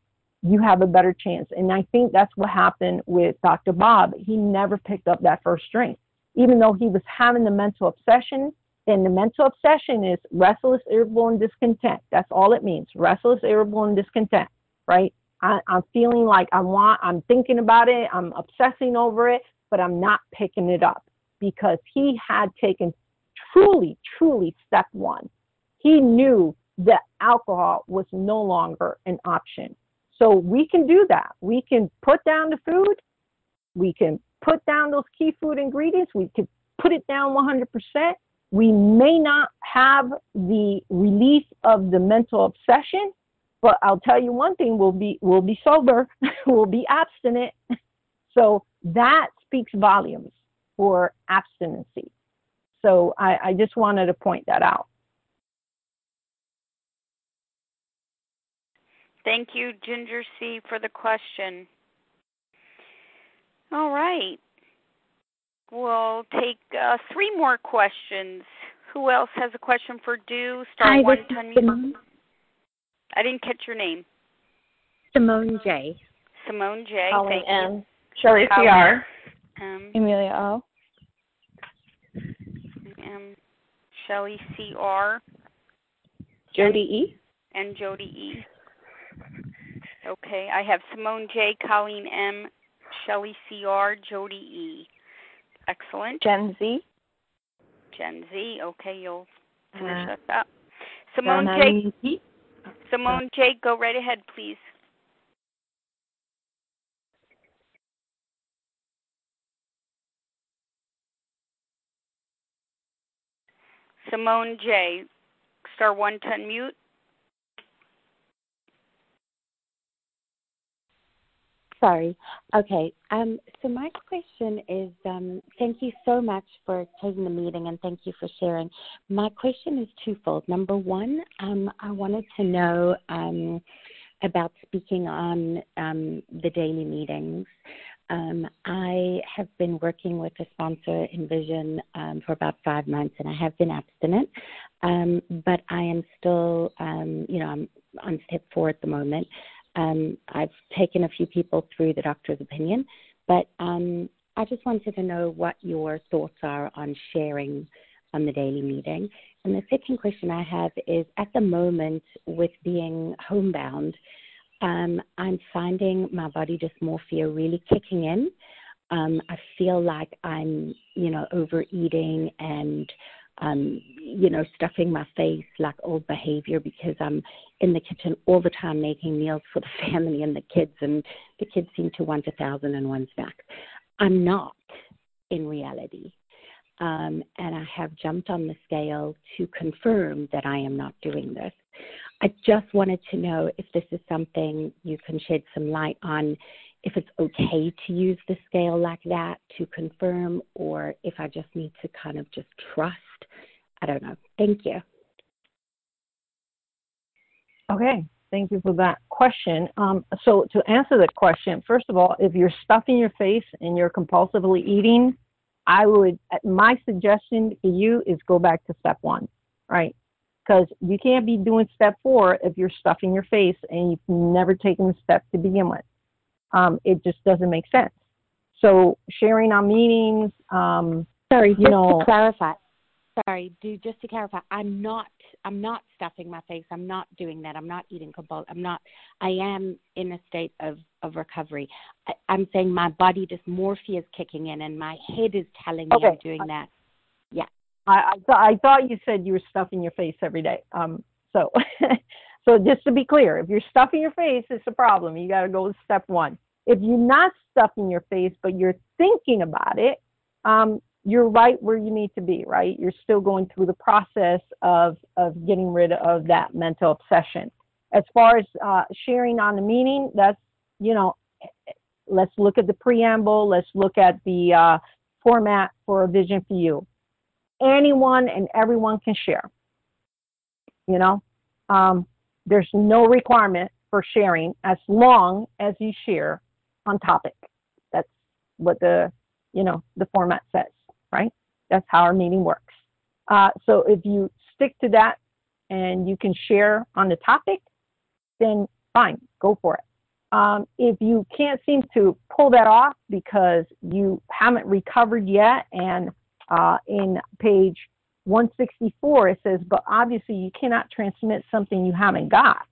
You have a better chance. And I think that's what happened with Dr. Bob. He never picked up that first drink, even though he was having the mental obsession. And the mental obsession is restless, irritable, and discontent. That's all it means restless, irritable, and discontent, right? I, I'm feeling like I want, I'm thinking about it, I'm obsessing over it, but I'm not picking it up because he had taken truly, truly step one. He knew that alcohol was no longer an option. So we can do that. We can put down the food. We can put down those key food ingredients. We can put it down 100%. We may not have the relief of the mental obsession, but I'll tell you one thing: we'll be we'll be sober, we'll be abstinent. So that speaks volumes for abstinency. So I, I just wanted to point that out. Thank you, Ginger C, for the question. All right. We'll take uh, three more questions. Who else has a question for Dew? Star Hi, one, this I didn't catch your name. Simone J. Simone J. Colleen Thank M. Shirley CR. Um, Amelia O. Um, Shelly CR. Jody E. And Jody E. Okay, I have Simone J, Colleen M, Shelly CR, Jody E. Excellent. Gen Z. Gen Z. Okay, you'll finish uh, us up. Simone J. Simone J, go right ahead, please. Simone J, star one to unmute. Sorry. Okay. Um, so my question is, um, thank you so much for taking the meeting and thank you for sharing. My question is twofold. Number one, um, I wanted to know um, about speaking on um, the daily meetings. Um, I have been working with a sponsor Envision um, for about five months, and I have been abstinent, um, but I am still, um, you know, I'm on step four at the moment. Um, I've taken a few people through the doctor's opinion, but um, I just wanted to know what your thoughts are on sharing on the daily meeting. And the second question I have is at the moment, with being homebound, um, I'm finding my body dysmorphia really kicking in. Um, I feel like I'm, you know, overeating and, um, you know, stuffing my face like old behavior because I'm in the kitchen all the time making meals for the family and the kids, and the kids seem to want a thousand and one snacks. I'm not in reality. Um, and I have jumped on the scale to confirm that I am not doing this. I just wanted to know if this is something you can shed some light on, if it's okay to use the scale like that to confirm, or if I just need to kind of just trust. I don't know. Thank you. Okay, thank you for that question. Um, so, to answer that question, first of all, if you're stuffing your face and you're compulsively eating, I would, my suggestion for you is go back to step one, right? because you can't be doing step four if you're stuffing your face and you've never taken the step to begin with. Um, it just doesn't make sense. So sharing our meetings, um, sorry, you know, to clarify. Sorry, Dew just to clarify, I'm not I'm not stuffing my face. I'm not doing that. I'm not eating compulsive. I'm not. I am in a state of of recovery. I, I'm saying my body dysmorphia is kicking in, and my head is telling me Okay. I'm doing that. Yeah. I, I, th- I thought you said you were stuffing your face every day. Um, so, so just to be clear, if you're stuffing your face, it's a problem. You got to go with step one. If you're not stuffing your face, but you're thinking about it, um, you're right where you need to be. Right, you're still going through the process of of getting rid of that mental obsession. As far as uh, sharing on the meaning, that's you know, let's look at the preamble. Let's look at the uh, format for a vision for you anyone and everyone can share. You know, um, there's no requirement for sharing as long as you share on topic. That's what the you know the format says, right? That's how our meeting works. Uh, so if you stick to that and you can share on the topic, then fine, go for it. Um, if you can't seem to pull that off because you haven't recovered yet and uh, in page 164, it says, but obviously you cannot transmit something you haven't got.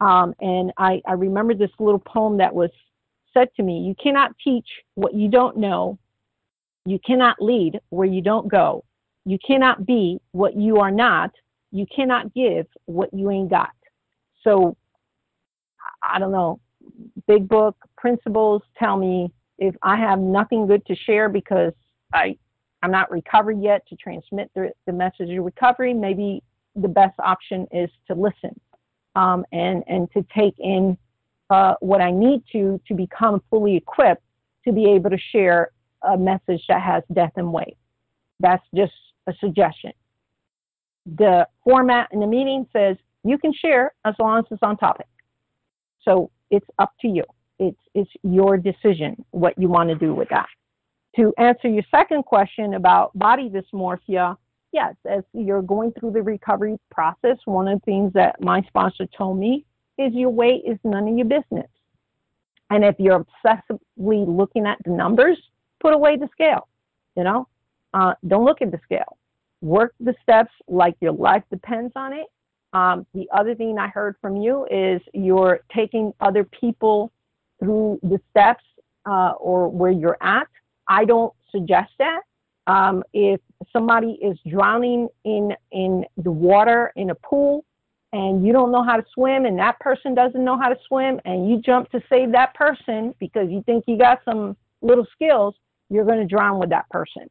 Um, and I, I remember this little poem that was said to me You cannot teach what you don't know. You cannot lead where you don't go. You cannot be what you are not. You cannot give what you ain't got. So, I don't know. Big book principles tell me if I have nothing good to share because I I'm not recovered yet to transmit the, the message of recovery, maybe the best option is to listen um, and, and to take in uh, what I need to to become fully equipped to be able to share a message that has death and weight. That's just a suggestion. The format in the meeting says you can share as long as it's on topic. So it's up to you. It's, it's your decision what you want to do with that to answer your second question about body dysmorphia, yes, as you're going through the recovery process, one of the things that my sponsor told me is your weight is none of your business. And if you're obsessively looking at the numbers, put away the scale. You know, uh, don't look at the scale. Work the steps like your life depends on it. Um, the other thing I heard from you is you're taking other people through the steps uh, or where you're at I don't suggest that. Um, if somebody is drowning in in the water in a pool and you don't know how to swim and that person doesn't know how to swim and you jump to save that person because you think you got some little skills, you're going to drown with that person.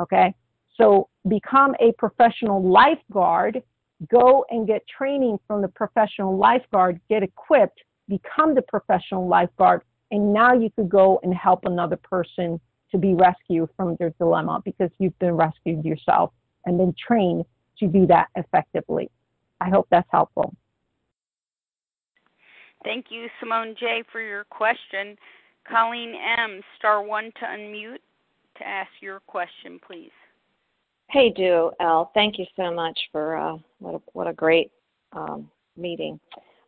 Okay? So become a professional lifeguard, go and get training from the professional lifeguard, get equipped, become the professional lifeguard, and now you could go and help another person to be rescued from their dilemma because you've been rescued yourself and been trained to do that effectively. I hope that's helpful. Thank you, Simone J, for your question. Colleen M, star one to unmute to ask your question, please. Hey, Dew L, thank you so much for uh, what a, what a great um, meeting.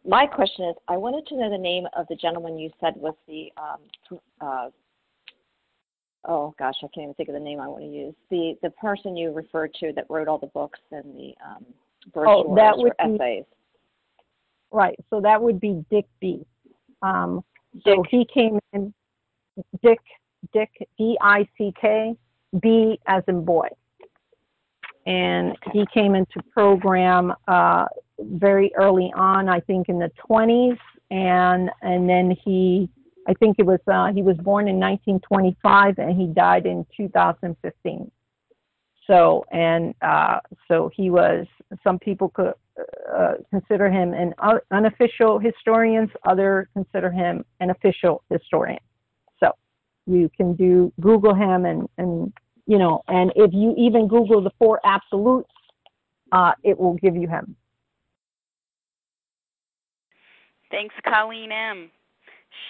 My question is, I wanted to know the name of the gentleman you said was the um, uh, oh gosh, I can't even think of the name I want to use. The the person you referred to that wrote all the books and the um, brochures oh, that would or be, essays. Right. So that would be Dick B. Um, Dick. So he came in, Dick, Dick, D I C K, B as in boy. And he came into program uh, very early on, I think in the 20s, and and then he I think it was uh, he was born in 1925 and he died in 2015. So and uh, so he was. Some people could uh, consider him an unofficial historian. Others consider him an official historian. So you can do Google him and and you know and if you even Google the four absolutes, uh, it will give you him. Thanks, Colleen M.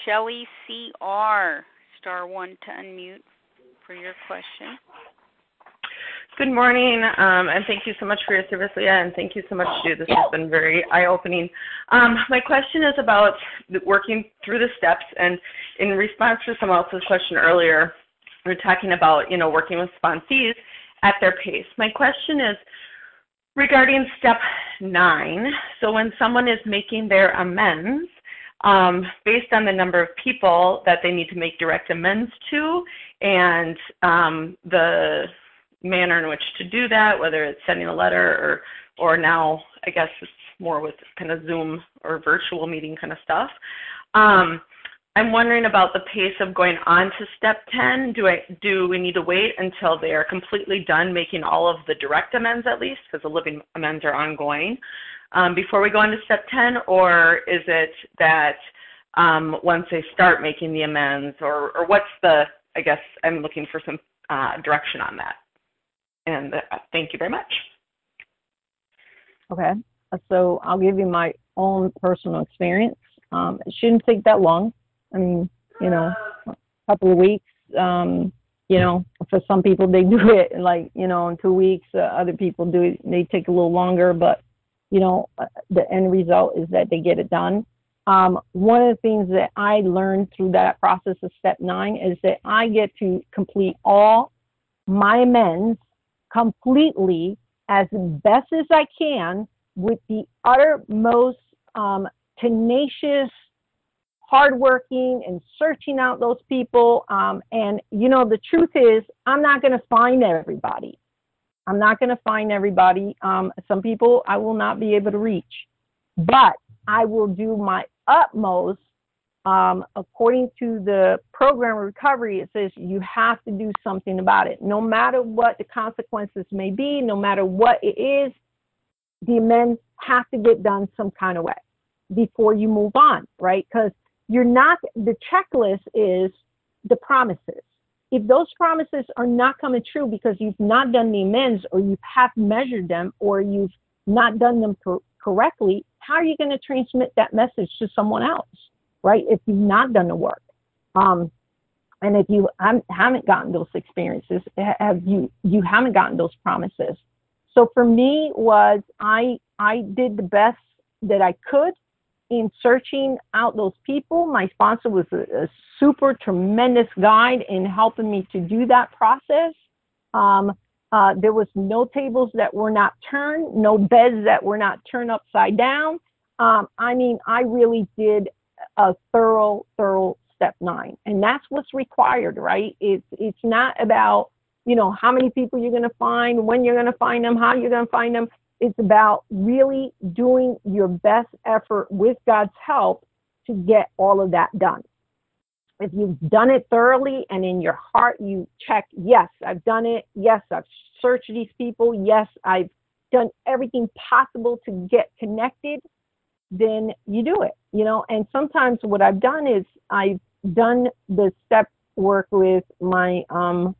Shelley C.R., star one to unmute for your question. Good morning, um, and thank you so much for your service, Leah, and thank you so much, Stu. This has been very eye-opening. Um, my question is about working through the steps, and in response to someone else's question earlier, we are talking about, you know, working with sponsees at their pace. My question is, regarding step nine, so when someone is making their amends, um, based on the number of people that they need to make direct amends to and um, the manner in which to do that, whether it's sending a letter or, or now I guess it's more with kind of Zoom or virtual meeting kind of stuff. Um, I'm wondering about the pace of going on to step 10. Do I do we need to wait until they are completely done making all of the direct amends at least because the living amends are ongoing um, before we go on to step 10 or is it that um, once they start making the amends or, or what's the I guess I'm looking for some uh, direction on that. And uh, thank you very much. Okay. So I'll give you my own personal experience. Um, it shouldn't take that long. I mean, you know, a couple of weeks. Um, you know, for some people they do it like you know in two weeks. Uh, other people do it; they take a little longer. But you know, uh, the end result is that they get it done. Um, one of the things that I learned through that process of step nine is that I get to complete all my amends completely as best as I can with the uttermost um, tenacious hardworking and searching out those people. Um, and you know, the truth is, I'm not going to find everybody. I'm not going to find everybody. Um, some people I will not be able to reach, but I will do my utmost. Um, according to the program recovery, it says you have to do something about it. No matter what the consequences may be, no matter what it is, the amends have to get done some kind of way before you move on, right? Because you're not, the checklist is the promises. If those promises are not coming true because you've not done the amends or you have measured them or you've not done them co- correctly, how are you going to transmit that message to someone else, right? If you've not done the work. Um, and if you haven't gotten those experiences, have you, you haven't gotten those promises. So for me was I, I did the best that I could in searching out those people. My sponsor was a, a super tremendous guide in helping me to do that process. Um, uh, there was no tables that were not turned, no beds that were not turned upside down. Um, I mean, I really did a thorough, thorough step nine, and that's what's required, right? It's it's not about you know how many people you're going to find, when you're going to find them, how you're going to find them. It's about really doing your best effort with God's help to get all of that done. If you've done it thoroughly and in your heart you check, yes, I've done it. Yes, I've searched these people. Yes, I've done everything possible to get connected, then you do it, you know. And sometimes what I've done is I've done the step work with my um,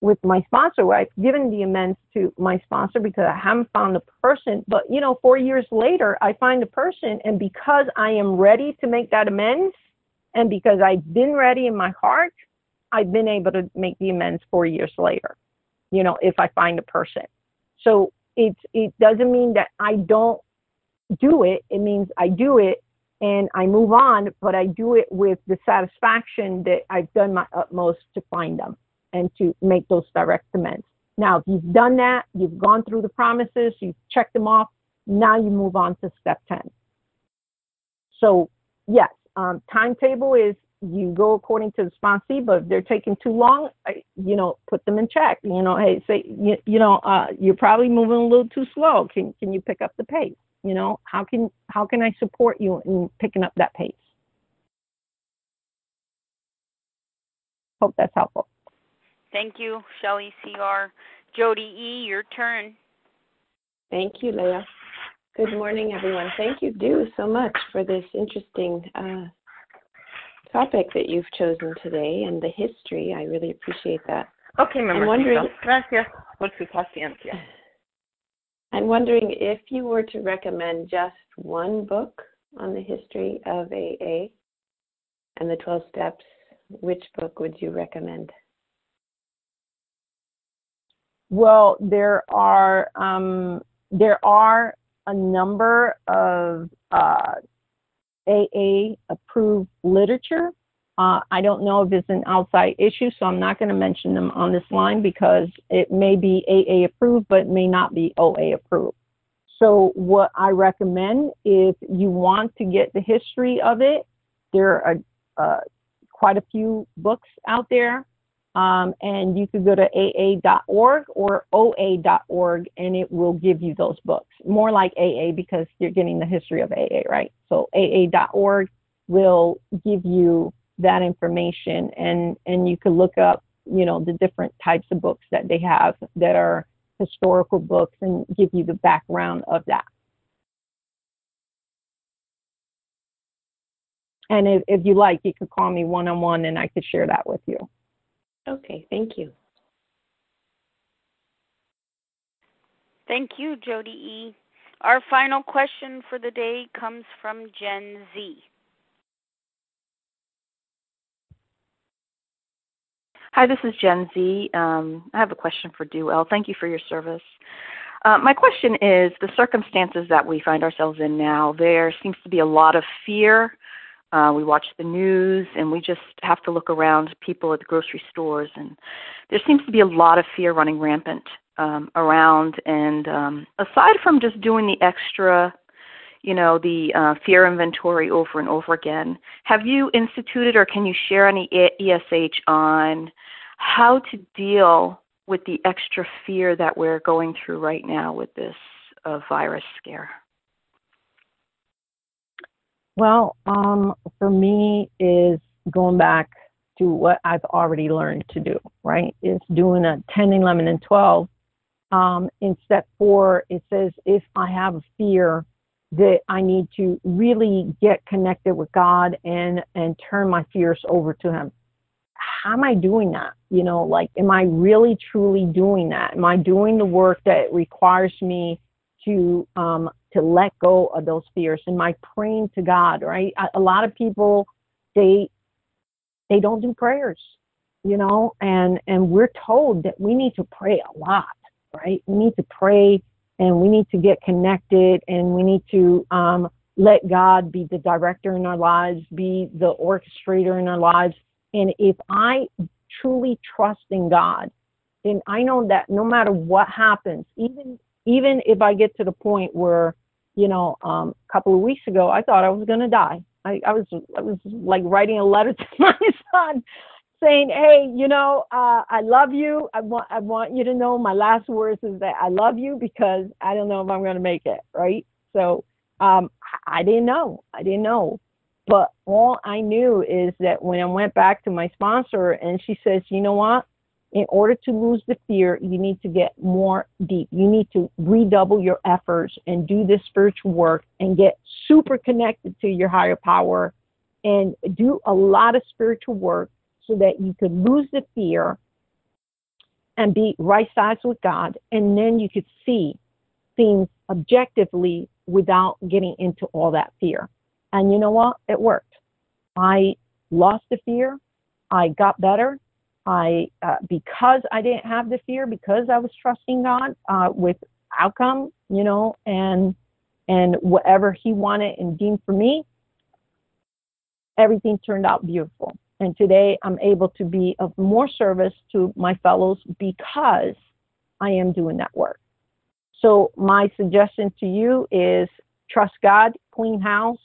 with my sponsor I've given the amends to my sponsor because I haven't found the person. But you know, four years later, I find the person, and because I am ready to make that amends, and because I've been ready in my heart, I've been able to make the amends four years later. You know, if I find a person. So it's it doesn't mean that I don't do it. It means I do it and I move on, but I do it with the satisfaction that I've done my utmost to find them and to make those direct amends. Now, if you've done that, you've gone through the promises, you've checked them off, now you move on to step 10. So, yes, um, timetable is you go according to the sponsee, but if they're taking too long, you know, put them in check. You know, hey, say, you, you know, uh, you're probably moving a little too slow. Can can you pick up the pace? You know, how can how can I support you in picking up that pace? Hope that's helpful. Thank you, Shelly CR. Jody E., your turn. Thank you, Leah. Good morning, everyone. Thank you, Dew, so much for this interesting uh, topic that you've chosen today and the history. I really appreciate that. Okay, I'm wondering. Gracias por su paciencia. I'm wondering if you were to recommend just one book on the history of AA and the 12 steps, which book would you recommend? Well, there are um, there are a number of uh, AA approved literature Uh, I don't know if it's an outside issue, so I'm not going to mention them on this line because it may be AA approved, but may not be OA approved. So what I recommend, if you want to get the history of it, there are uh, quite a few books out there. Um, and you could go to aa.org or oa.org and it will give you those books. More like AA because you're getting the history of AA, right? So aa.org will give you that information and, and you could look up, you know, the different types of books that they have that are historical books and give you the background of that. And if, if you like, you could call me one on one and I could share that with you. Okay, thank you. Thank you, Jody E. Our final question for the day comes from Gen Z. Hi, this is Gen Z. Um, I have a question for Dew L. Thank you for your service. Uh, my question is the circumstances that we find ourselves in now, there seems to be a lot of fear uh, we watch the news and we just have to look around people at the grocery stores and there seems to be a lot of fear running rampant um, around and um, aside from just doing the extra you know the uh, fear inventory over and over again have you instituted or can you share any esh on how to deal with the extra fear that we're going through right now with this uh, virus scare well, um, for me, is going back to what I've already learned to do, right? Is doing a 10, 11, and 12. Um, in step four, it says if I have a fear that I need to really get connected with God and and turn my fears over to Him. How am I doing that? You know, like, am I really truly doing that? Am I doing the work that requires me to um, to let go of those fears and my praying to God, right? A, a lot of people they they don't do prayers, you know, and and we're told that we need to pray a lot, right? We need to pray and we need to get connected and we need to um, let God be the director in our lives, be the orchestrator in our lives. And if I truly trust in God, then I know that no matter what happens, even even if I get to the point where, you know, um, a couple of weeks ago, I thought I was to die. I, I was, I was like writing a letter to my son saying, Hey, you know, uh, I love you. I want, I want you to know my last words is that I love you because I don't know if I'm going to make it. Right. So, um, I didn't know. I didn't know. But all I knew is that when I went back to my sponsor and she says, you know what? in order to lose the fear, you need to get more deep. You need to redouble your efforts and do this spiritual work and get super connected to your higher power and do a lot of spiritual work so that you could lose the fear and be right sized with God. And then you could see things objectively without getting into all that fear. And you know what? It worked. I lost the fear. I got better I, uh, because I didn't have the fear, because I was trusting God uh, with outcome, you know, and and whatever He wanted and deemed for me, everything turned out beautiful. And today I'm able to be of more service to my fellows because I am doing that work. So my suggestion to you is trust God, clean house,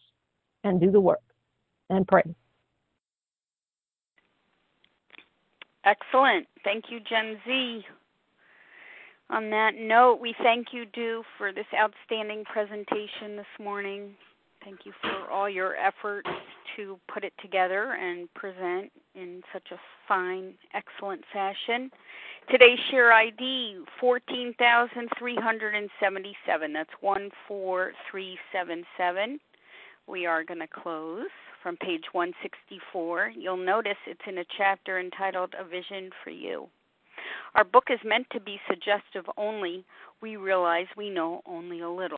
and do the work and pray. Excellent. Thank you, Gen Z. On that note, we thank you, Dew, for this outstanding presentation this morning. Thank you for all your efforts to put it together and present in such a fine, excellent fashion. Today's share ID 14,377. That's 14377. We are going to close from page 164, you'll notice it's in a chapter entitled A Vision for You. Our book is meant to be suggestive only. We realize we know only a little.